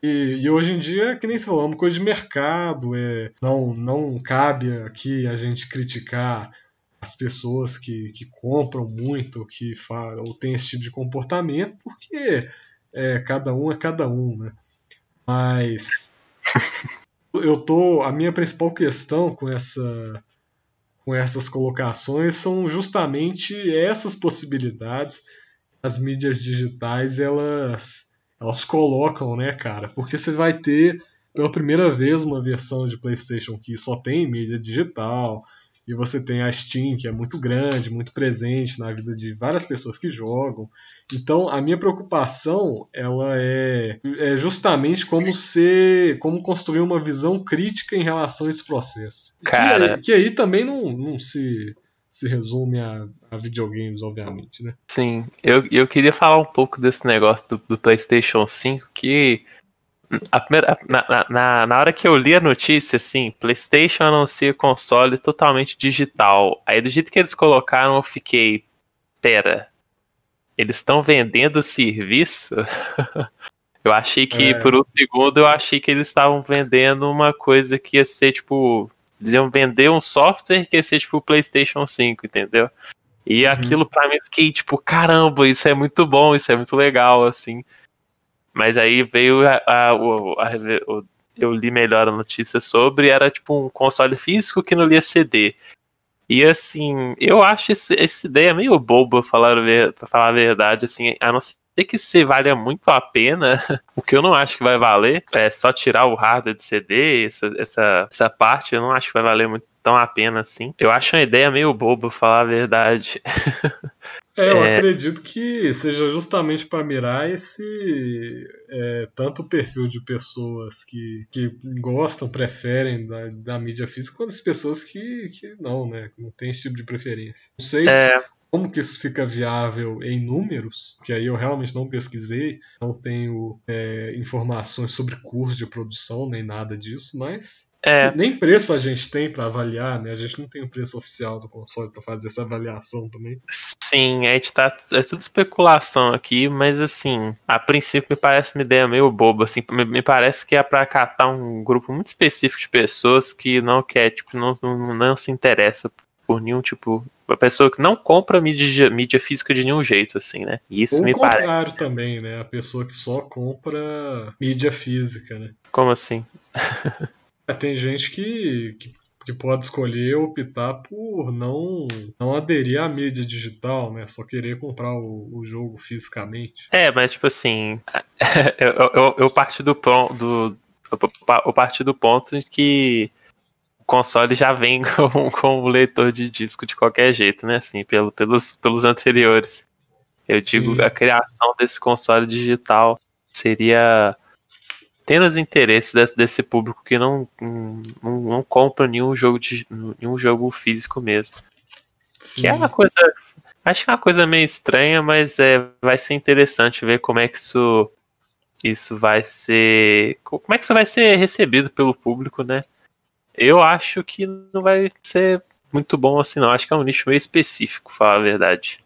E, e hoje em dia, que nem se falou, é uma coisa de mercado, é, não, não cabe aqui a gente criticar as pessoas que, que compram muito, que falam, ou tem esse tipo de comportamento, porque é, cada um é cada um, né? Mas eu tô. A minha principal questão com essa com essas colocações são justamente essas possibilidades as mídias digitais elas elas colocam, né, cara? Porque você vai ter pela primeira vez uma versão de PlayStation que só tem mídia digital, e você tem a Steam, que é muito grande, muito presente na vida de várias pessoas que jogam. Então, a minha preocupação, ela é, é justamente como ser, como construir uma visão crítica em relação a esse processo. Cara, que, que aí também não, não se se resume a, a, videogames, obviamente, né? Sim, eu, eu queria falar um pouco desse negócio do, do PlayStation 5, que a primeira, na, na, na hora que eu li a notícia, assim, PlayStation anuncia console totalmente digital. Aí, do jeito que eles colocaram, eu fiquei. Pera, eles estão vendendo serviço? eu achei que, é. por um segundo, eu achei que eles estavam vendendo uma coisa que ia ser, tipo. Eles iam vender um software que ia ser, tipo, o PlayStation 5, entendeu? E uhum. aquilo, pra mim, eu fiquei, tipo, caramba, isso é muito bom, isso é muito legal, assim. Mas aí veio a, a, a, a, eu li melhor a notícia sobre, era tipo um console físico que não lia CD. E assim, eu acho esse, essa ideia meio boba, falar, pra falar a verdade, assim, a não ser que se valha muito a pena, o que eu não acho que vai valer, é só tirar o hardware de CD, essa, essa, essa parte eu não acho que vai valer muito tão a pena assim. Eu acho uma ideia meio boba, falar a verdade. É, eu é... acredito que seja justamente para mirar esse é, tanto o perfil de pessoas que, que gostam, preferem da, da mídia física, quanto as pessoas que, que não, né? Que não tem esse tipo de preferência. Não sei é... como que isso fica viável em números, que aí eu realmente não pesquisei, não tenho é, informações sobre curso de produção nem nada disso, mas é. Nem preço a gente tem para avaliar, né? A gente não tem o preço oficial do console para fazer essa avaliação também. Sim, a gente tá. É tudo especulação aqui, mas assim, a princípio me parece uma ideia meio boba. Assim, me, me parece que é para catar um grupo muito específico de pessoas que não quer, tipo, não, não, não se interessa por nenhum tipo. Uma pessoa que não compra mídia, mídia física de nenhum jeito, assim, né? Isso Ou me parece. O contrário também, né? A pessoa que só compra mídia física, né? Como assim? É, tem gente que, que, que, pode escolher optar por não, não aderir à mídia digital, né? Só querer comprar o, o jogo fisicamente. É, mas tipo assim, eu, eu, eu parti do, do, eu parti do ponto de que console já vem com, com o leitor de disco de qualquer jeito, né? Assim, pelo, pelos, pelos anteriores. Eu digo, Sim. a criação desse console digital seria tendo os interesses desse, desse público que não, não, não, compra nenhum jogo, de, nenhum jogo físico mesmo. Sim. Que é uma coisa. Acho que é uma coisa meio estranha, mas é, vai ser interessante ver como é que isso, isso vai ser. Como é que isso vai ser recebido pelo público, né? Eu acho que não vai ser muito bom assim, não. Acho que é um nicho meio específico, falar a verdade.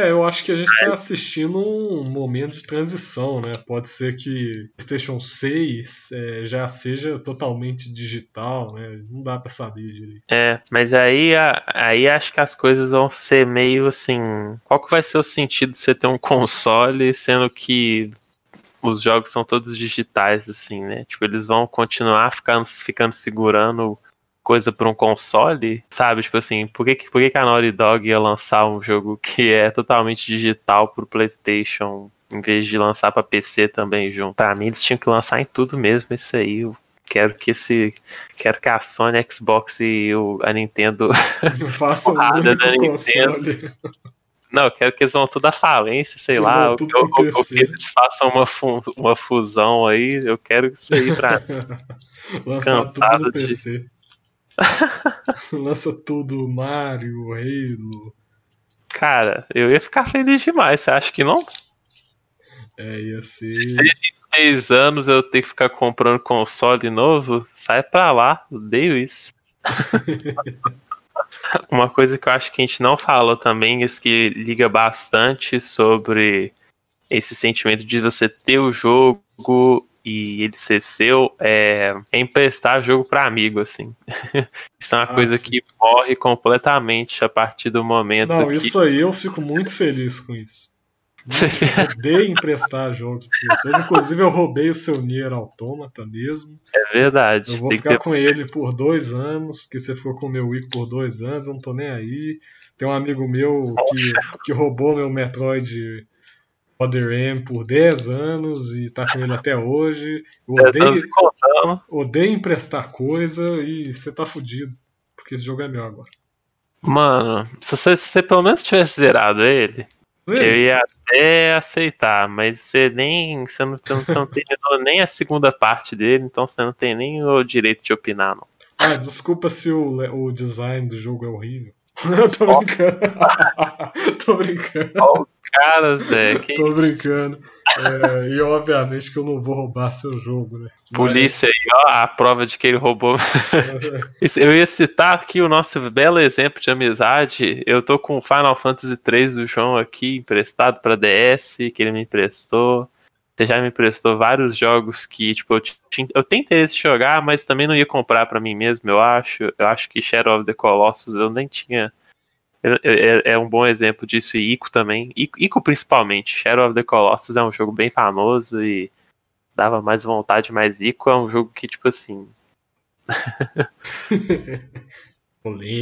É, eu acho que a gente está assistindo um momento de transição, né? Pode ser que PlayStation 6 é, já seja totalmente digital, né? Não dá para saber direito. É, mas aí, aí acho que as coisas vão ser meio assim. Qual que vai ser o sentido de você ter um console, sendo que os jogos são todos digitais, assim, né? Tipo, eles vão continuar ficando, ficando segurando coisa para um console, sabe? Tipo assim, por que, por que a Naughty Dog ia lançar um jogo que é totalmente digital pro PlayStation em vez de lançar para PC também junto? Pra mim, eles tinham que lançar em tudo mesmo, isso aí. quero que esse. Quero que a Sony, a Xbox e o, a Nintendo façam um da Nintendo. Não, eu quero que eles vão tudo à falência, sei eles lá. Ou, ou, ou, que eles façam uma, fu uma fusão aí. Eu quero isso aí pra. Lançar tudo no PC. De... Lança tudo Mario, Halo. Cara, eu ia ficar feliz demais, você acha que não? É, ia ser. Se em seis anos eu ter que ficar comprando console novo, sai pra lá, odeio isso. Uma coisa que eu acho que a gente não falou também, é que liga bastante sobre esse sentimento de você ter o jogo e ele ser seu, é, é emprestar jogo para amigo, assim. isso é uma ah, coisa sim. que morre completamente a partir do momento. Não, que... isso aí eu fico muito feliz com isso. Você odeio emprestar jogos para vocês. Inclusive, eu roubei o seu Nier Automata mesmo. É verdade. Eu vou ficar ter... com ele por dois anos, porque você ficou com o meu Wii por dois anos, eu não tô nem aí. Tem um amigo meu que, que roubou meu Metroid Other M por 10 anos e tá com ele até hoje. Eu odeio, odeio emprestar coisa e você tá fudido, porque esse jogo é meu agora. Mano, se você, se você pelo menos tivesse zerado ele, eu ia até aceitar, mas você nem. Você não, você não tem nem a segunda parte dele, então você não tem nem o direito de opinar, não. Ah, desculpa se o, o design do jogo é horrível. Eu tô brincando. tô brincando. Cara, Zé. Que tô brincando. É, e obviamente que eu não vou roubar seu jogo, né? Polícia aí, ó, a prova de que ele roubou. eu ia citar aqui o nosso belo exemplo de amizade. Eu tô com o Final Fantasy 3 do João aqui, emprestado pra DS, que ele me emprestou. Você já me emprestou vários jogos que, tipo, eu, tinha, eu tenho interesse jogar, mas também não ia comprar para mim mesmo, eu acho. Eu acho que Shadow of the Colossus eu nem tinha. É, é um bom exemplo disso, e Ico também. Ico principalmente. Shadow of the Colossus é um jogo bem famoso e dava mais vontade, mas Ico é um jogo que, tipo assim.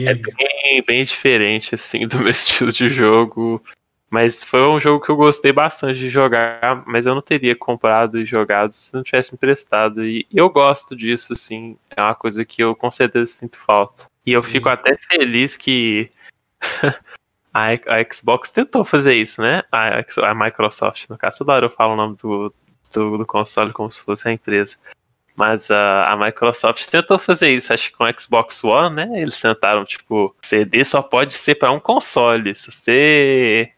é bem, bem diferente, assim, do meu estilo de jogo. Mas foi um jogo que eu gostei bastante de jogar, mas eu não teria comprado e jogado se não tivesse emprestado. E eu gosto disso, assim. É uma coisa que eu com certeza sinto falta. E Sim. eu fico até feliz que a, a, Xbox tentou fazer isso, né? A, a Microsoft, no caso, toda hora eu falo o nome do, do, do console como se fosse a empresa. Mas a, a Microsoft tentou fazer isso, acho que com o Xbox One, né? Eles tentaram, tipo, CD só pode ser para um console. Se você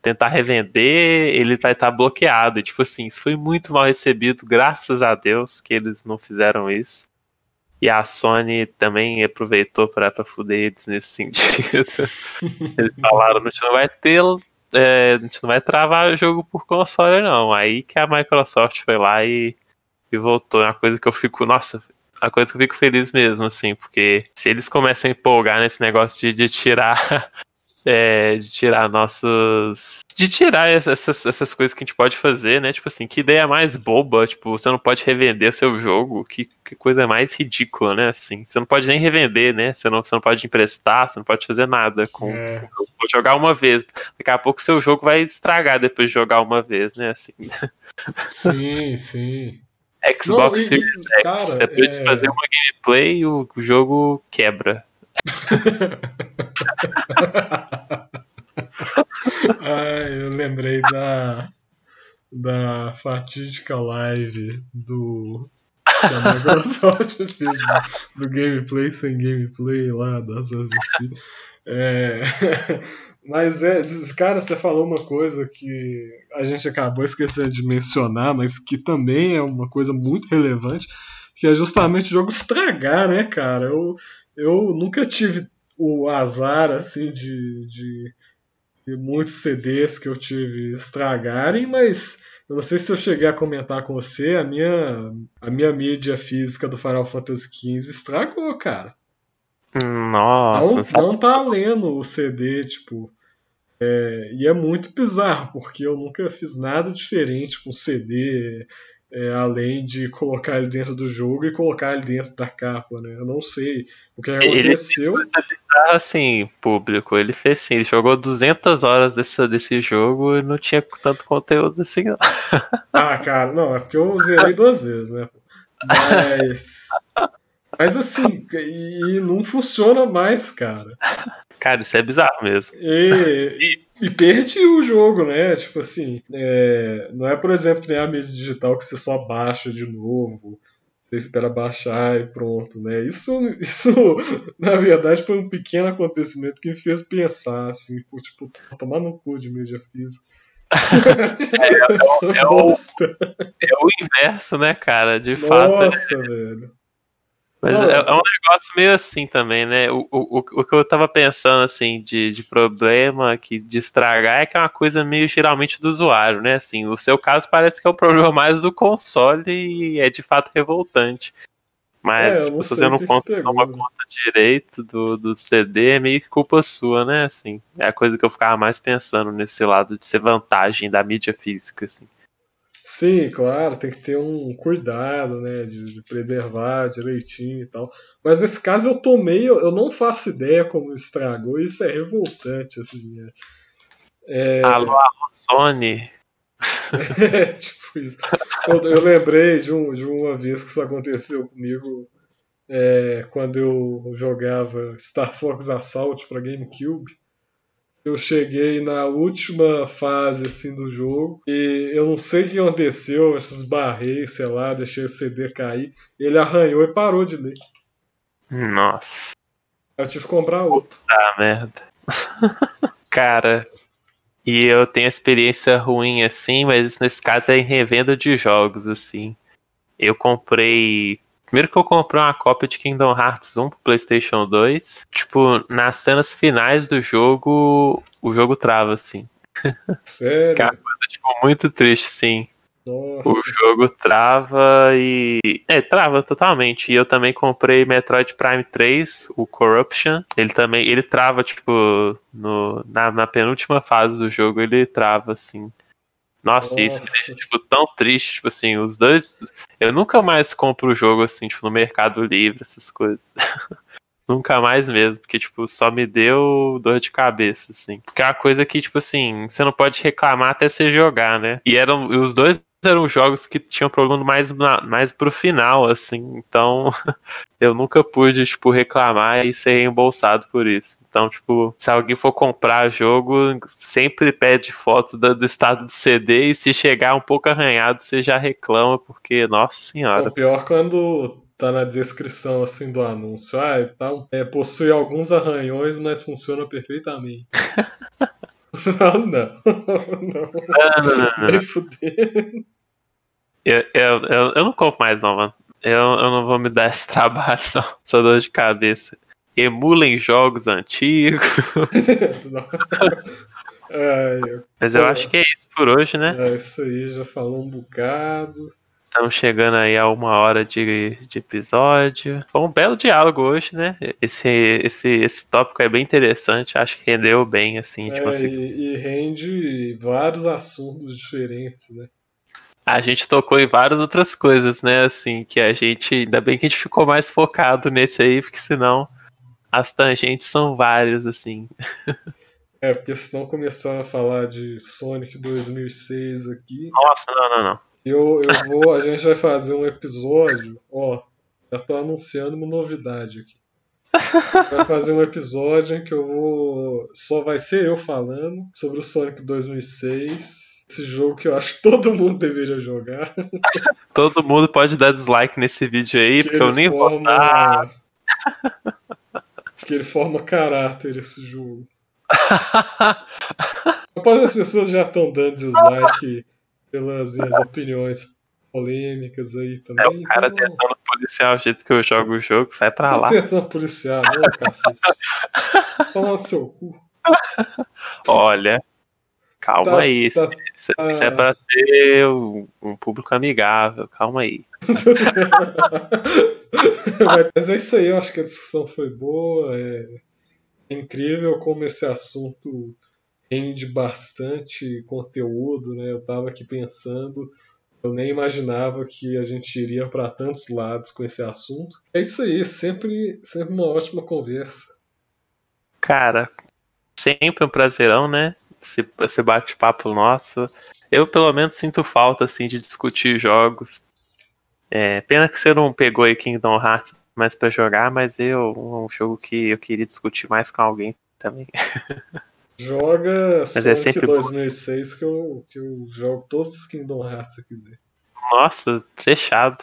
tentar revender, ele vai estar tá bloqueado. E, tipo assim, isso foi muito mal recebido, graças a Deus que eles não fizeram isso. E a Sony também aproveitou para fuder eles nesse sentido. eles falaram, a gente não vai ter. É, a gente não vai travar o jogo por console, não. Aí que a Microsoft foi lá e, e voltou. É uma coisa que eu fico, nossa, a coisa que eu fico feliz mesmo, assim, porque se eles começam a empolgar nesse negócio de, de tirar é, de tirar nossos. De tirar essas, essas coisas que a gente pode fazer, né? Tipo assim, que ideia mais boba. Tipo, você não pode revender seu jogo. Que, que coisa mais ridícula, né? Assim, você não pode nem revender, né? Você não, você não pode emprestar, você não pode fazer nada com. É. com jogar uma vez. Daqui a pouco seu jogo vai estragar depois de jogar uma vez, né? Assim. Sim, sim. Xbox não, e, Series X. Cara, depois é... de fazer uma gameplay, o, o jogo quebra. Ai, eu lembrei da, da fatídica live do Microsoft fez do gameplay sem gameplay lá da Creed. É, mas é, cara, você falou uma coisa que a gente acabou esquecendo de mencionar, mas que também é uma coisa muito relevante, que é justamente o jogo estragar, né, cara? Eu, eu nunca tive o azar, assim, de, de, de muitos CDs que eu tive estragarem, mas eu não sei se eu cheguei a comentar com você, a minha, a minha mídia física do Final Fantasy XV estragou, cara. Nossa. Não, não tá lendo o CD, tipo. É, e é muito bizarro, porque eu nunca fiz nada diferente com CD é, além de colocar ele dentro do jogo e colocar ele dentro da capa, né? Eu não sei o que aconteceu. Ele assim, público, ele fez sim, ele jogou 200 horas desse, desse jogo e não tinha tanto conteúdo assim, não. Ah, cara, não, é porque eu zerei duas vezes, né? Mas. Mas assim, e, não funciona mais, cara. Cara, isso é bizarro mesmo. E, e perdi o jogo, né? Tipo assim, é, não é, por exemplo, que nem a mídia digital que você só baixa de novo, você espera baixar e pronto, né? Isso, isso na verdade, foi um pequeno acontecimento que me fez pensar, assim, por, tipo, tomar no cu de mídia física. é, é, é, o, é, o, inverso, né, cara? De Nossa, fato. Nossa, velho. Mas é, é, um negócio meio assim também, né? O, o, o que eu tava pensando, assim, de, de problema, que, de estragar, é que é uma coisa meio geralmente do usuário, né? Assim, o seu caso parece que é o problema mais do console e é de fato revoltante. Mas é, tipo, se você não conta né? conta direito do, do CD, é meio que culpa sua, né? Assim, é a coisa que eu ficava mais pensando nesse lado de ser vantagem da mídia física, assim. Sim, claro, tem que ter um cuidado, né, de, de, preservar direitinho e tal. Mas nesse caso eu tomei, eu, eu não faço ideia como estragou, isso é revoltante, assim. É... Alô, Sony. é, tipo isso. Eu, eu, lembrei de, um, de uma vez que isso aconteceu comigo é, quando eu jogava Star Fox Assault para GameCube eu cheguei na última fase assim do jogo e eu não sei o que aconteceu, eu esbarrei, sei lá, deixei o CD cair, ele arranhou e parou de ler. Nossa. Eu tive que comprar outro. Ah, merda. Cara, e eu tenho experiência ruim assim, mas nesse caso é em revenda de jogos, assim. Eu comprei Primeiro que eu comprei uma cópia de Kingdom Hearts 1 pro PlayStation 2. Tipo, nas cenas finais do jogo, o jogo trava, assim. Sério? que é uma coisa, tipo, muito triste, sim. Nossa. O jogo trava e. É, trava totalmente. E eu também comprei Metroid Prime 3, o Corruption. Ele também. Ele trava, tipo, no, na, na penúltima fase do jogo, ele trava, assim. Nossa, Nossa, isso me deixa, tipo, tão triste, tipo assim, os dois. Eu nunca mais compro o jogo assim, tipo, no Mercado Livre, essas coisas. nunca mais mesmo, porque, tipo, só me deu dor de cabeça, assim. Porque é uma coisa que, tipo assim, você não pode reclamar até você jogar, né? E eram. Os dois eram jogos que tinham problema mais, mais pro final, assim. Então, eu nunca pude, tipo, reclamar e ser reembolsado por isso. Então, tipo, se alguém for comprar jogo, sempre pede foto do, do estado do CD e se chegar um pouco arranhado, você já reclama, porque, nossa senhora. O pior quando tá na descrição assim do anúncio. Ah, tá, é, possui alguns arranhões, mas funciona perfeitamente. não, não. Não, não, não. não, não. fuder. Eu, eu, eu, eu, não compro mais, não, mano. Eu, eu não vou me dar esse trabalho, não. Só dor de cabeça. Emulem jogos antigos. Mas eu acho que é isso por hoje, né? É isso aí, já falou um bocado. Estamos chegando aí a uma hora de, de episódio. Foi um belo diálogo hoje, né? Esse, esse, esse tópico é bem interessante, acho que rendeu bem, assim. É, tipo assim. E, e rende vários assuntos diferentes, né? A gente tocou em várias outras coisas, né? Assim, que a gente. Ainda bem que a gente ficou mais focado nesse aí, porque senão as tangentes são várias, assim. É, porque senão começar a falar de Sonic 2006 aqui. Nossa, não, não, não. Eu, eu vou. A gente vai fazer um episódio. Ó, já tô anunciando uma novidade aqui. Vai fazer um episódio em que eu vou. Só vai ser eu falando sobre o Sonic 2006 esse jogo que eu acho que todo mundo deveria jogar. Todo mundo pode dar dislike nesse vídeo aí, porque eu nem forma... vou dar. porque ele forma caráter esse jogo. Após as pessoas já estão dando dislike pelas minhas opiniões polêmicas aí também. É o cara então... tentando policiar o jeito que eu jogo o jogo, sai pra Tô lá. tentando policiar, não, cacete. Toma no seu cu. Olha, Calma tá, aí, tá, isso, tá. isso, é pra ser um, um público amigável, calma aí. Mas é isso aí, eu acho que a discussão foi boa. É, incrível como esse assunto rende bastante conteúdo, né? Eu tava aqui pensando, eu nem imaginava que a gente iria para tantos lados com esse assunto. É isso aí, sempre, sempre uma ótima conversa. Cara, sempre um prazerão, né? Esse, esse bate-papo nosso. Eu, pelo menos, sinto falta assim de discutir jogos. É, pena que você não pegou aí Kingdom Hearts mais para jogar, mas eu um jogo que eu queria discutir mais com alguém também. Joga mas Sonic é sempre 2006 que eu, que eu jogo todos os Kingdom Hearts se quiser. Nossa, fechado.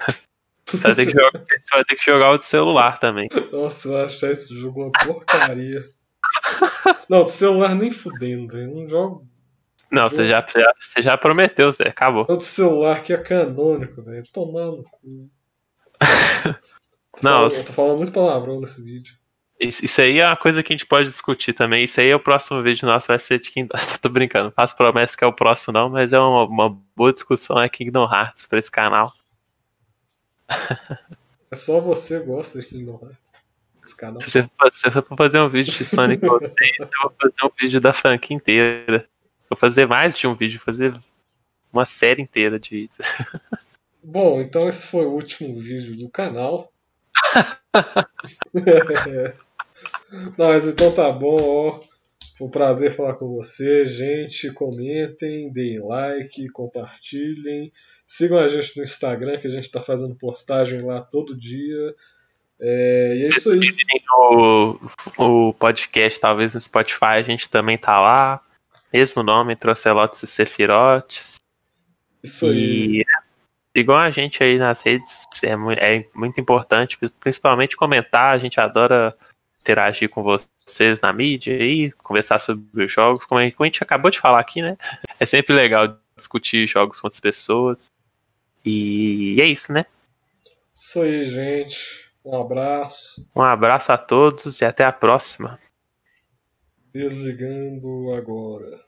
Você vai, ter que jogar, você vai ter que jogar o de celular também. Nossa, eu achar esse jogo uma porcaria. não, de celular nem fudendo, velho. Não jogo. Não, você já, você já prometeu, Zé. Acabou. O de celular que é canônico, velho. Tomar no cu. não. eu tô falando muito palavrão nesse vídeo. Isso, aí é uma coisa que a gente pode discutir também. Isso aí é o próximo vídeo nosso, vai ser de Kingdom Tô brincando, faço promessa que é o próximo não, mas é uma, uma boa discussão é Kingdom Hearts pra esse canal. É só você gosta de Kingdom Hearts. Esse canal. Se você for fazer um vídeo de Sonic Odyssey, eu vou fazer um vídeo da franquia inteira. Vou fazer mais de um vídeo, fazer uma série inteira de vídeos. Bom, então esse foi o último vídeo do canal. Mas então tá bom, ó. Foi um prazer falar com você, gente. Comentem, deem like, compartilhem. Sigam a gente no Instagram, que a gente está fazendo postagem lá todo dia. É, e é isso aí. O, o podcast, talvez no Spotify, a gente também tá lá. Mesmo nome, Trocelotes e Sefirotes. Isso aí. E sigam a gente aí nas redes, é, é muito importante, principalmente comentar, a gente adora interagir com vocês na mídia e conversar sobre os jogos, como a gente acabou de falar aqui, né? É sempre legal discutir jogos com outras pessoas. E é isso, né? Isso aí, gente. Um abraço. Um abraço a todos e até a próxima. Desligando agora.